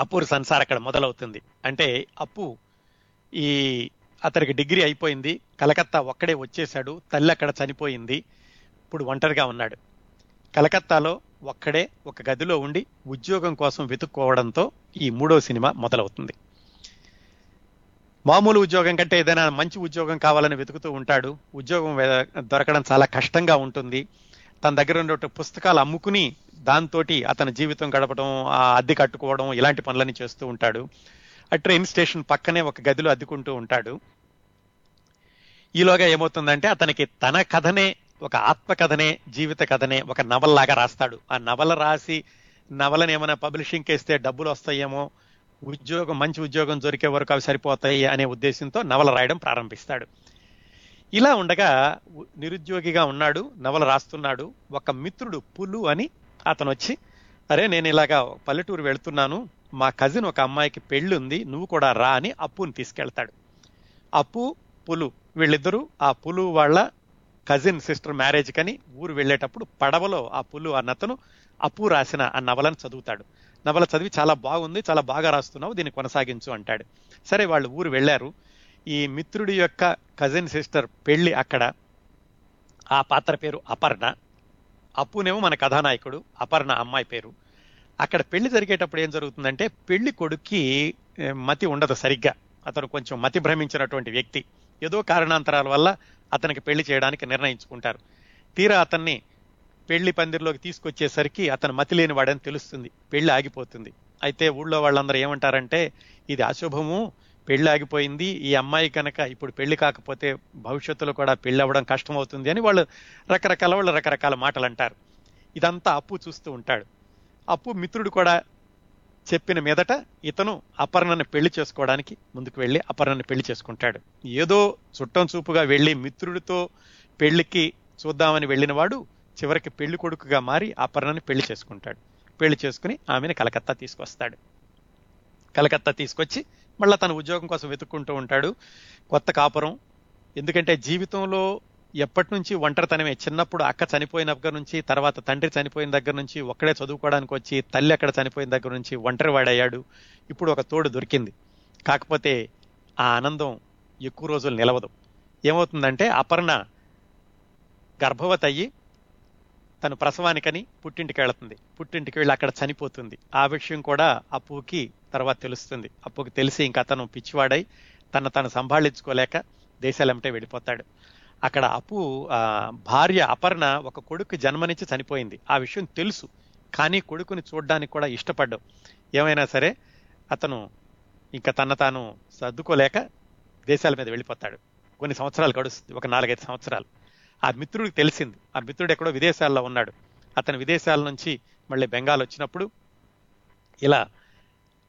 అపూర్ సంసార్ అక్కడ మొదలవుతుంది. అంటే అప్పు ఈ అతనికి డిగ్రీ అయిపోయింది కలకత్తా ఒక్కడే వచ్చేశాడు తల్లి అక్కడ చనిపోయింది ఇప్పుడు ఒంటరిగా ఉన్నాడు. కలకత్తాలో ఒక్కడే ఒక గదిలో ఉండి ఉద్యోగం కోసం వెతుక్కోవడంతో ఈ మూడో సినిమా మొదలవుతుంది. మామూలు ఉద్యోగం కంటే ఏదైనా మంచి ఉద్యోగం కావాలని వెతుకుతూ ఉంటాడు. ఉద్యోగం దొరకడం చాలా కష్టంగా ఉంటుంది. తన దగ్గర ఉండే పుస్తకాలు అమ్ముకుని దాంతోటి అతని జీవితం గడపడం ఆ అద్దె కట్టుకోవడం ఇలాంటి పనులని చేస్తూ ఉంటాడు. ఆ ట్రైన్ స్టేషన్ పక్కనే ఒక గదిలో అద్దుకుంటూ ఉంటాడు. ఈలోగా ఏమవుతుందంటే అతనికి తన కథనే ఒక ఆత్మకథనే జీవిత కథనే ఒక నవల్లాగా రాస్తాడు. ఆ నవల రాసి నవలని ఏమైనా పబ్లిషింగ్ వేస్తే డబ్బులు వస్తాయేమో ఉద్యోగం మంచి ఉద్యోగం దొరికే వరకు అవి సరిపోతాయి అనే ఉద్దేశంతో నవల రాయడం ప్రారంభిస్తాడు. ఇలా ఉండగా నిరుద్యోగిగా ఉన్నాడు నవల రాస్తున్నాడు ఒక మిత్రుడు పులు అని అతను వచ్చి అరే నేను ఇలాగా పల్లెటూరు వెళ్తున్నాను మా కజిన్ ఒక అమ్మాయికి పెళ్ళి ఉంది నువ్వు కూడా రా అని అప్పుని తీసుకెళ్తాడు. అప్పు పులు వీళ్ళిద్దరూ ఆ పులు వాళ్ళ కజిన్ సిస్టర్ మ్యారేజ్ కని ఊరు వెళ్ళేటప్పుడు పడవలో ఆ పులు అన్నతను అప్పు రాసిన ఆ నవలను చదువుతాడు. నవల చదివి చాలా బాగుంది చాలా బాగా రాస్తున్నావు దీన్ని కొనసాగించు అంటాడు. సరే వాళ్ళు ఊరు వెళ్ళారు. ఈ మిత్రుడి యొక్క కజిన్ సిస్టర్ పెళ్ళి అక్కడ. ఆ పాత్ర పేరు అపర్ణ. అప్పునేమో మన కథానాయకుడు అపర్ణ అమ్మాయి పేరు. అక్కడ పెళ్ళి జరిగేటప్పుడు ఏం జరుగుతుందంటే పెళ్ళి కొడుక్కి మతి ఉండదు సరిగ్గా. అతను కొంచెం మతి భ్రమించినటువంటి వ్యక్తి. ఏదో కారణాంతరాల వల్ల అతనికి పెళ్ళి చేయడానికి నిర్ణయించుకుంటారు. తీరా అతన్ని పెళ్ళి పందిరిలోకి తీసుకొచ్చేసరికి అతను మతి లేని వాడని తెలుస్తుంది. పెళ్ళి ఆగిపోతుంది. అయితే ఊళ్ళో వాళ్ళందరూ ఏమంటారంటే ఇది అశుభము పెళ్ళి ఆగిపోయింది. ఈ అమ్మాయి కనుక ఇప్పుడు పెళ్ళి కాకపోతే భవిష్యత్తులో కూడా పెళ్ళి అవ్వడం కష్టమవుతుంది అని వాళ్ళు రకరకాల వాళ్ళు రకరకాల మాటలు అంటారు. ఇదంతా అప్పు చూస్తూ ఉంటాడు. అప్పు మిత్రుడు కూడా చెప్పిన మీదట ఇతను అపర్ణని పెళ్ళి చేసుకోవడానికి ముందుకు వెళ్ళి అపర్ణను పెళ్ళి చేసుకుంటాడు. ఏదో చుట్టం చూపుగా వెళ్ళి మిత్రుడితో పెళ్ళికి చూద్దామని వెళ్ళిన వాడు చివరికి పెళ్ళి కొడుకుగా మారి అపర్ణని పెళ్ళి చేసుకుంటాడు. పెళ్ళి చేసుకుని ఆమెను కలకత్తా తీసుకొస్తాడు. కలకత్తా తీసుకొచ్చి మళ్ళీ తన ఉద్యోగం కోసం వెతుక్కుంటూ ఉంటాడు. కొత్త కాపురం. ఎందుకంటే జీవితంలో ఎప్పటి నుంచి ఒంటరితనమే? చిన్నప్పుడు అక్క చనిపోయిన దగ్గర నుంచి తర్వాత తండ్రి చనిపోయిన దగ్గర నుంచి ఒక్కడే చదువుకోవడానికి వచ్చి తల్లి అక్కడ చనిపోయిన దగ్గర నుంచి ఒంటరివాడయ్యాడు. ఇప్పుడు ఒక తోడు దొరికింది. కాకపోతే ఆ ఆనందం ఎక్కువ రోజులు నిలవదు. ఏమవుతుందంటే అపర్ణ గర్భవతి అయ్యి తను ప్రసవానికని పుట్టింటికి వెళుతుంది. పుట్టింటికి వెళ్ళి అక్కడ చనిపోతుంది. ఆ విషయం కూడా అప్పుకి తర్వాత తెలుస్తుంది. అప్పుకి తెలిసి ఇంకా అతను పిచ్చివాడై తన తను సంభాళించుకోలేక దేశాలంటే వెళ్ళిపోతాడు. అక్కడ అప్పు భార్య అపర్ణ ఒక కొడుకు జన్మనిచ్చి చనిపోయింది. ఆ విషయం తెలుసు. కానీ కొడుకుని చూడడానికి కూడా ఇష్టపడ్డం. ఏమైనా సరే అతను ఇంకా తన తాను సర్దుకోలేక దేశాల మీద వెళ్ళిపోతాడు. కొన్ని సంవత్సరాలు గడుస్తుంది. ఒక నాలుగైదు సంవత్సరాలు. ఆ మిత్రుడికి తెలిసింది. ఆ మిత్రుడు ఎక్కడో విదేశాల్లో ఉన్నాడు. అతను విదేశాల నుంచి మళ్ళీ బెంగాల్ వచ్చినప్పుడు ఇలా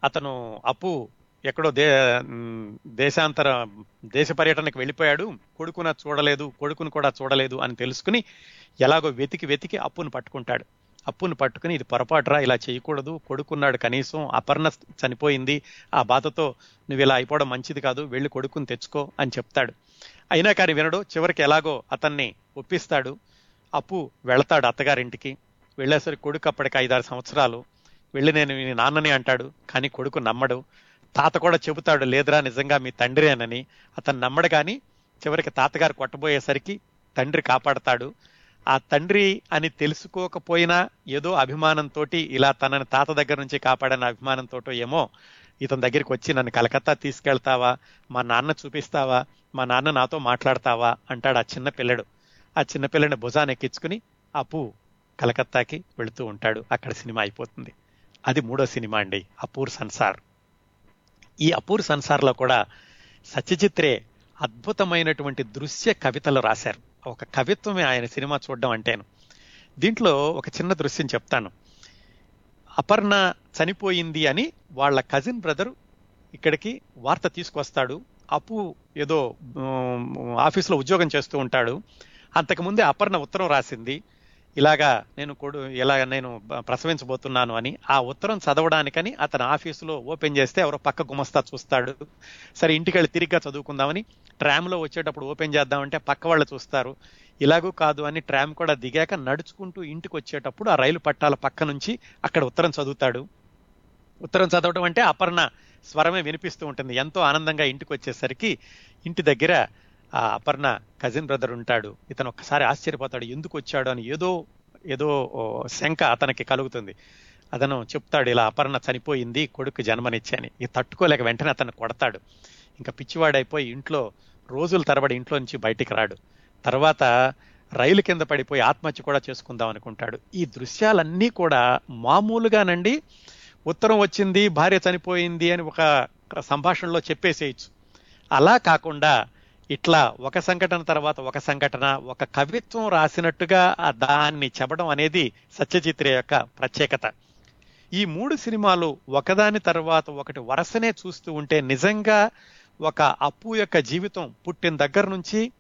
అతను అప్పు ఎక్కడో దే దేశాంతర దేశ పర్యటనకు వెళ్ళిపోయాడు. కొడుకున చూడలేదు కొడుకును కూడా చూడలేదు అని తెలుసుకుని ఎలాగో వెతికి వెతికి అప్పును పట్టుకుంటాడు. అప్పును పట్టుకుని ఇది పొరపాటురా ఇలా చేయకూడదు. కొడుకున్నాడు కనీసం అపర్ణ చనిపోయింది. ఆ బాధతో నువ్వు ఇలా అయిపోవడం మంచిది కాదు వెళ్ళి కొడుకుని తెచ్చుకో అని చెప్తాడు. అయినా కానీ వినడు చివరికి ఎలాగో అతన్ని ఒప్పిస్తాడు. అప్పు వెళతాడు అత్తగారింటికి. వెళ్ళేసరికి కొడుకు అప్పటికి ఐదారు సంవత్సరాలు. వెళ్ళి నేను మీ నాన్నని అంటాడు కానీ కొడుకు నమ్మడు. తాత కూడా చెబుతాడు లేదురా నిజంగా మీ తండ్రేనని అతను నమ్మడు కానీ చివరికి తాతగారు కొట్టబోయేసరికి తండ్రి కాపాడతాడు. ఆ తండ్రి అని తెలుసుకోకపోయినా ఏదో అభిమానంతో ఇలా తనని తాత దగ్గర నుంచి కాపాడని అభిమానంతో ఏమో ఇతని దగ్గరికి వచ్చి నన్ను కలకత్తా తీసుకెళ్తావా? మా నాన్న చూపిస్తావా? మా నాన్న నాతో మాట్లాడతావా? అంటాడు ఆ చిన్న పిల్లడు. ఆ చిన్న పిల్లని భుజాన్ని ఎక్కించుకుని అప్పు కలకత్తాకి వెళుతూ ఉంటాడు. అక్కడ సినిమా అయిపోతుంది. అది మూడో సినిమా అండి అపూర్ సన్సార్ ఈ అపూర్ సన్సార్లో కూడా సత్యజిత్రే అద్భుతమైనటువంటి దృశ్య కవితలు రాశారు. ఒక కవిత్వమే ఆయన సినిమా చూడడం అంటేను. దీంట్లో ఒక చిన్న దృశ్యం చెప్తాను. అపర్ణ చనిపోయింది అని వాళ్ళ కజిన్ బ్రదర్ ఇక్కడికి వార్త తీసుకొస్తాడు. అప్పు ఏదో ఆఫీస్లో ఉద్యోగం చేస్తూ ఉంటాడు. అంతకుముందే అపర్ణ ఉత్తరం రాసింది. ఇలాగా నేను కొడు ఇలాగ నేను ప్రసవించబోతున్నాను అని ఆ ఉత్తరం చదవడానికని అతను ఆఫీసులో ఓపెన్ చేస్తే ఎవరో పక్క గుమస్తా చూస్తాడు. సరే ఇంటికి వెళ్ళి తిరిగ్గా చదువుకుందామని ట్రామ్లో వచ్చేటప్పుడు ఓపెన్ చేద్దామంటే పక్క వాళ్ళు చూస్తారు. ఇలాగూ కాదు అని ట్రామ్ కూడా దిగాక నడుచుకుంటూ ఇంటికి వచ్చేటప్పుడు ఆ రైలు పట్టాల పక్క నుంచి అక్కడ ఉత్తరం చదువుతాడు. ఉత్తరం చదవడం అంటే అపర్ణ స్వరమే వినిపిస్తూ ఉంటుంది. ఎంతో ఆనందంగా ఇంటికి వచ్చేసరికి ఇంటి దగ్గర ఆ అపర్ణ కజిన్ బ్రదర్ ఉంటాడు. ఇతను ఒక్కసారి ఆశ్చర్యపోతాడు ఎందుకు వచ్చాడు? అని ఏదో ఏదో శంక అతనికి కలుగుతుంది. అతను చెప్తాడు ఇలా అపర్ణ చనిపోయింది కొడుకు జన్మనిచ్చాని. ఇది తట్టుకోలేక వెంటనే అతను కొడతాడు. ఇంకా పిచ్చివాడైపోయి ఇంట్లో రోజుల తరబడి ఇంట్లో నుంచి బయటికి రాడు. తర్వాత రైలు కింద పడిపోయి ఆత్మహత్య కూడా చేసుకుందాం అనుకుంటాడు. ఈ దృశ్యాలన్నీ కూడా మామూలుగానండి ఉత్తరం వచ్చింది భార్య చనిపోయింది అని ఒక సంభాషణలో చెప్పేసేయచ్చు. అలా కాకుండా ఇట్లా ఒక సంఘటన తర్వాత ఒక సంఘటన ఒక కవిత్వం రాసినట్టుగా దాన్ని చెప్పడం అనేది సత్యజిత్ర యొక్క ప్రత్యేకత. ఈ మూడు సినిమాలు ఒకదాని తర్వాత ఒకటి వరుసనే చూస్తూ ఉంటే నిజంగా ఒక అప్పు యొక్క జీవితం పుట్టిన దగ్గర నుంచి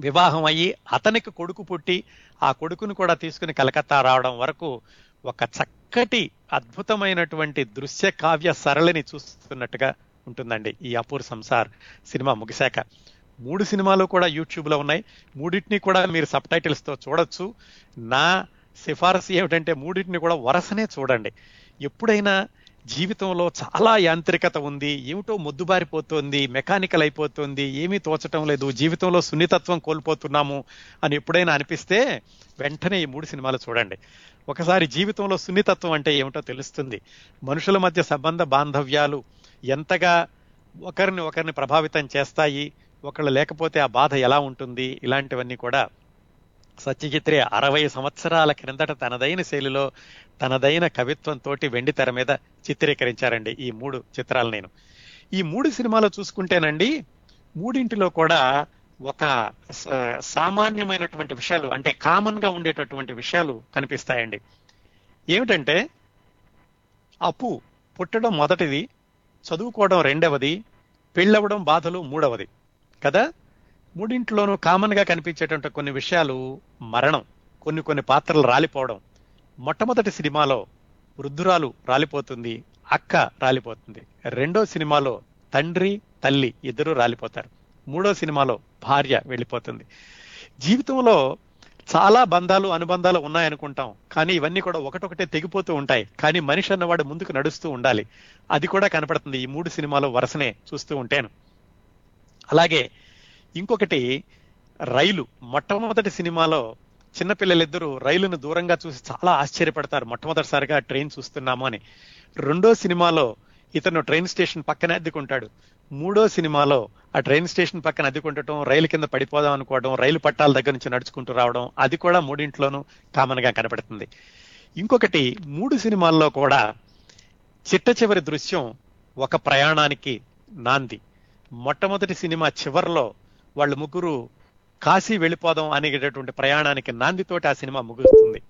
వివాహం అయ్యి అతనికి కొడుకు పుట్టి ఆ కొడుకును కూడా తీసుకుని కలకత్తా రావడం వరకు ఒక చక్కటి అద్భుతమైనటువంటి దృశ్య కావ్య సరళిని చూస్తున్నట్టుగా ఉంటుందండి. ఈ అపూర్ సంసార్ సినిమా ముగిశాక. మూడు సినిమాలు కూడా యూట్యూబ్లో ఉన్నాయి. మూడింటిని కూడా మీరు సబ్ టైటిల్స్తో చూడొచ్చు. నా సిఫారసు ఏమిటంటే మూడింటిని కూడా వరసనే చూడండి. ఎప్పుడైనా జీవితంలో చాలా యాంత్రికత ఉంది ఏమిటో మొద్దుబారిపోతుంది మెకానికల్ అయిపోతుంది ఏమీ తోచటం లేదు జీవితంలో సున్నితత్వం కోల్పోతున్నాము అని ఎప్పుడైనా అనిపిస్తే వెంటనే ఈ మూడు సినిమాలు చూడండి. ఒకసారి జీవితంలో సున్నితత్వం అంటే ఏమిటో తెలుస్తుంది. మనుషుల మధ్య సంబంధ బాంధవ్యాలు ఎంతగా ఒకరిని ఒకరిని ప్రభావితం చేస్తాయి ఒకళ్ళు లేకపోతే ఆ బాధ ఎలా ఉంటుంది ఇలాంటివన్నీ కూడా సత్యజిత్రే అరవై సంవత్సరాల క్రిందట తనదైన శైలిలో తనదైన కవిత్వంతో వెండి తెర మీద చిత్రీకరించారండి ఈ మూడు చిత్రాలు నేను. ఈ మూడు సినిమాలు చూసుకుంటేనండి మూడింటిలో కూడా ఒక సామాన్యమైనటువంటి విషయాలు అంటే కామన్గా ఉండేటటువంటి విషయాలు కనిపిస్తాయండి. ఏమిటంటే అప్పు పుట్టడం మొదటిది చదువుకోవడం రెండవది పెళ్ళవడం బాధలు మూడవది. కదా? మూడింట్లోనూ కామన్గా కనిపించేటువంటి కొన్ని విషయాలు మరణం కొన్ని కొన్ని పాత్రలు రాలిపోవడం. మొట్టమొదటి సినిమాలో వృద్ధురాలు రాలిపోతుంది అక్క రాలిపోతుంది. రెండో సినిమాలో తండ్రి తల్లి ఇద్దరు రాలిపోతారు. మూడో సినిమాలో భార్య వెళ్ళిపోతుంది. జీవితంలో చాలా బంధాలు అనుబంధాలు ఉన్నాయనుకుంటాం. కానీ ఇవన్నీ కూడా ఒకటొకటే తెగిపోతూ ఉంటాయి. కానీ మనిషి అన్నవాడు ముందుకు నడుస్తూ ఉండాలి. అది కూడా కనపడుతుంది. ఈ మూడు సినిమాలు వరుసనే చూస్తూ ఉంటాను. అలాగే ఇంకొకటి రైలు. మొట్టమొదటి సినిమాలో చిన్నపిల్లలిద్దరూ రైలును దూరంగా చూసి చాలా ఆశ్చర్యపడతారు. మొట్టమొదటిసారిగా ట్రైన్ చూస్తున్నాము అని. రెండో సినిమాలో ఇతను ట్రైన్ స్టేషన్ పక్కనే అద్దెకుంటాడు. మూడో సినిమాలో ఆ ట్రైన్ స్టేషన్ పక్కన అద్దెకుంటటం రైలు కింద పడిపోదాం అనుకోవడం రైలు పట్టాల దగ్గర నుంచి నడుచుకుంటూ రావడం అది కూడా మూడింట్లోనూ కామన్గా కనపడుతుంది. ఇంకొకటి మూడు సినిమాల్లో కూడా చిట్ట చివరి దృశ్యం ఒక ప్రయాణానికి నాంది. మొట్టమొదటి సినిమా చివరిలో వాళ్ళు ముగ్గురు కాశీ వెళ్ళిపోదాం అనేటటువంటి ప్రయాణానికి నాందితోటి ఆ సినిమా ముగుస్తుంది.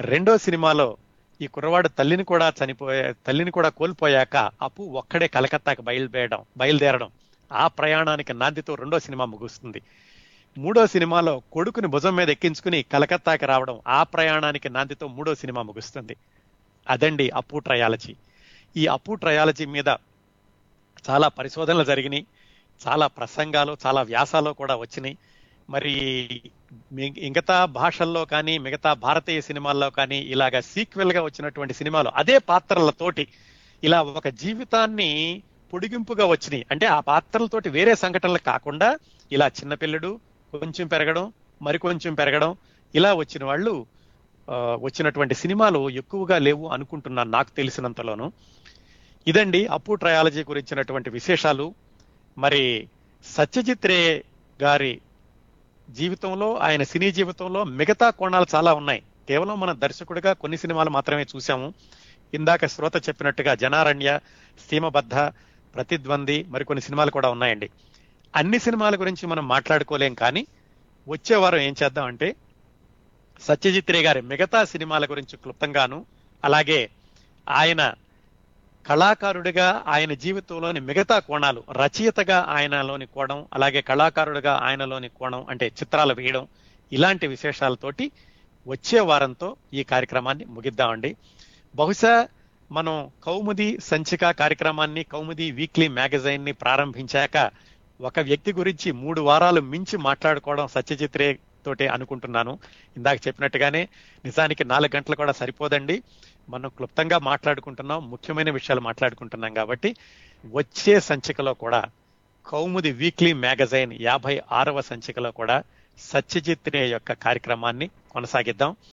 రెండో సినిమాలో ఈ కుర్రవాడు తల్లిని కూడా చనిపోయే తల్లిని కూడా కోల్పోయాక అప్పు ఒక్కడే కలకత్తాకి బయలుదేరడం బయలుదేరడం. ఆ ప్రయాణానికి నాందితో రెండో సినిమా ముగుస్తుంది. మూడో సినిమాలో కొడుకుని భుజం మీద ఎక్కించుకుని కలకత్తాకి రావడం ఆ ప్రయాణానికి నాందితో మూడో సినిమా ముగుస్తుంది. అదండి అప్పు ట్రయాలజీ. ఈ అప్పు ట్రయాలజీ మీద చాలా పరిశోధనలు జరిగినాయి చాలా ప్రసంగాలు చాలా వ్యాసాలు కూడా వచ్చినాయి. మరి మిగతా భాషల్లో కానీ మిగతా భారతీయ సినిమాల్లో కానీ ఇలాగ సీక్వెల్గా వచ్చినటువంటి సినిమాలు అదే పాత్రలతోటి ఇలా ఒక జీవితాన్ని పొడిగింపుగా వచ్చినాయి. అంటే ఆ పాత్రలతోటి వేరే సంఘటనలు కాకుండా ఇలా చిన్నపిల్లడు కొంచెం పెరగడం మరి కొంచెం పెరగడం ఇలా వచ్చిన వాళ్ళు వచ్చినటువంటి సినిమాలు ఎక్కువగా లేవు అనుకుంటున్నాను నాకు తెలిసినంతలోను. ఇదండి అప్పు ట్రయాలజీ గురించినటువంటి విశేషాలు. మరి సత్యజిత్ రే గారి జీవితంలో ఆయన సినీ జీవితంలో మిగతా కోణాలు చాలా ఉన్నాయి. కేవలం మన దర్శకుడిగా కొన్ని సినిమాలు మాత్రమే చూసాము ఇందాక శ్రోత చెప్పినట్టుగా జనారణ్య సీమబద్ధ ప్రతిద్వంది మరికొన్ని సినిమాలు కూడా ఉన్నాయండి. అన్ని సినిమాల గురించి మనం మాట్లాడుకోలేం కానీ వచ్చే వారం ఏం చేద్దాం అంటే సత్యజిత్ రే గారి మిగతా సినిమాల గురించి క్లుప్తంగాను అలాగే ఆయన కళాకారుడిగా ఆయన జీవితంలోని మిగతా కోణాలు రచయితగా ఆయనలోని కోణం అలాగే కళాకారుడిగా ఆయనలోని కోణం అంటే చిత్రాలు వేయడం ఇలాంటి విశేషాలతోటి వచ్చే వారంతో ఈ కార్యక్రమాన్ని ముగిద్దామండి. బహుశా మనం కౌముది సంచిక కార్యక్రమాన్ని కౌముది వీక్లీ మ్యాగజైన్ని ప్రారంభించాక ఒక వ్యక్తి గురించి మూడు వారాలు మించి మాట్లాడుకోవడం సత్యజిత్రే తోటే అనుకుంటున్నాను. ఇందాక చెప్పినట్టుగానే నిజానికి నాలుగు గంటలు కూడా సరిపోదండి. మనం క్లుప్తంగా మాట్లాడుకుంటున్నాం ముఖ్యమైన విషయాలు మాట్లాడుకుంటున్నాం కాబట్టి వచ్చే సంచికలో కూడా కౌముది వీక్లీ మ్యాగజైన్ యాభై ఆరవ సంచికలో కూడా సత్యజిత్ రే యొక్క కార్యక్రమాన్ని కొనసాగిద్దాం.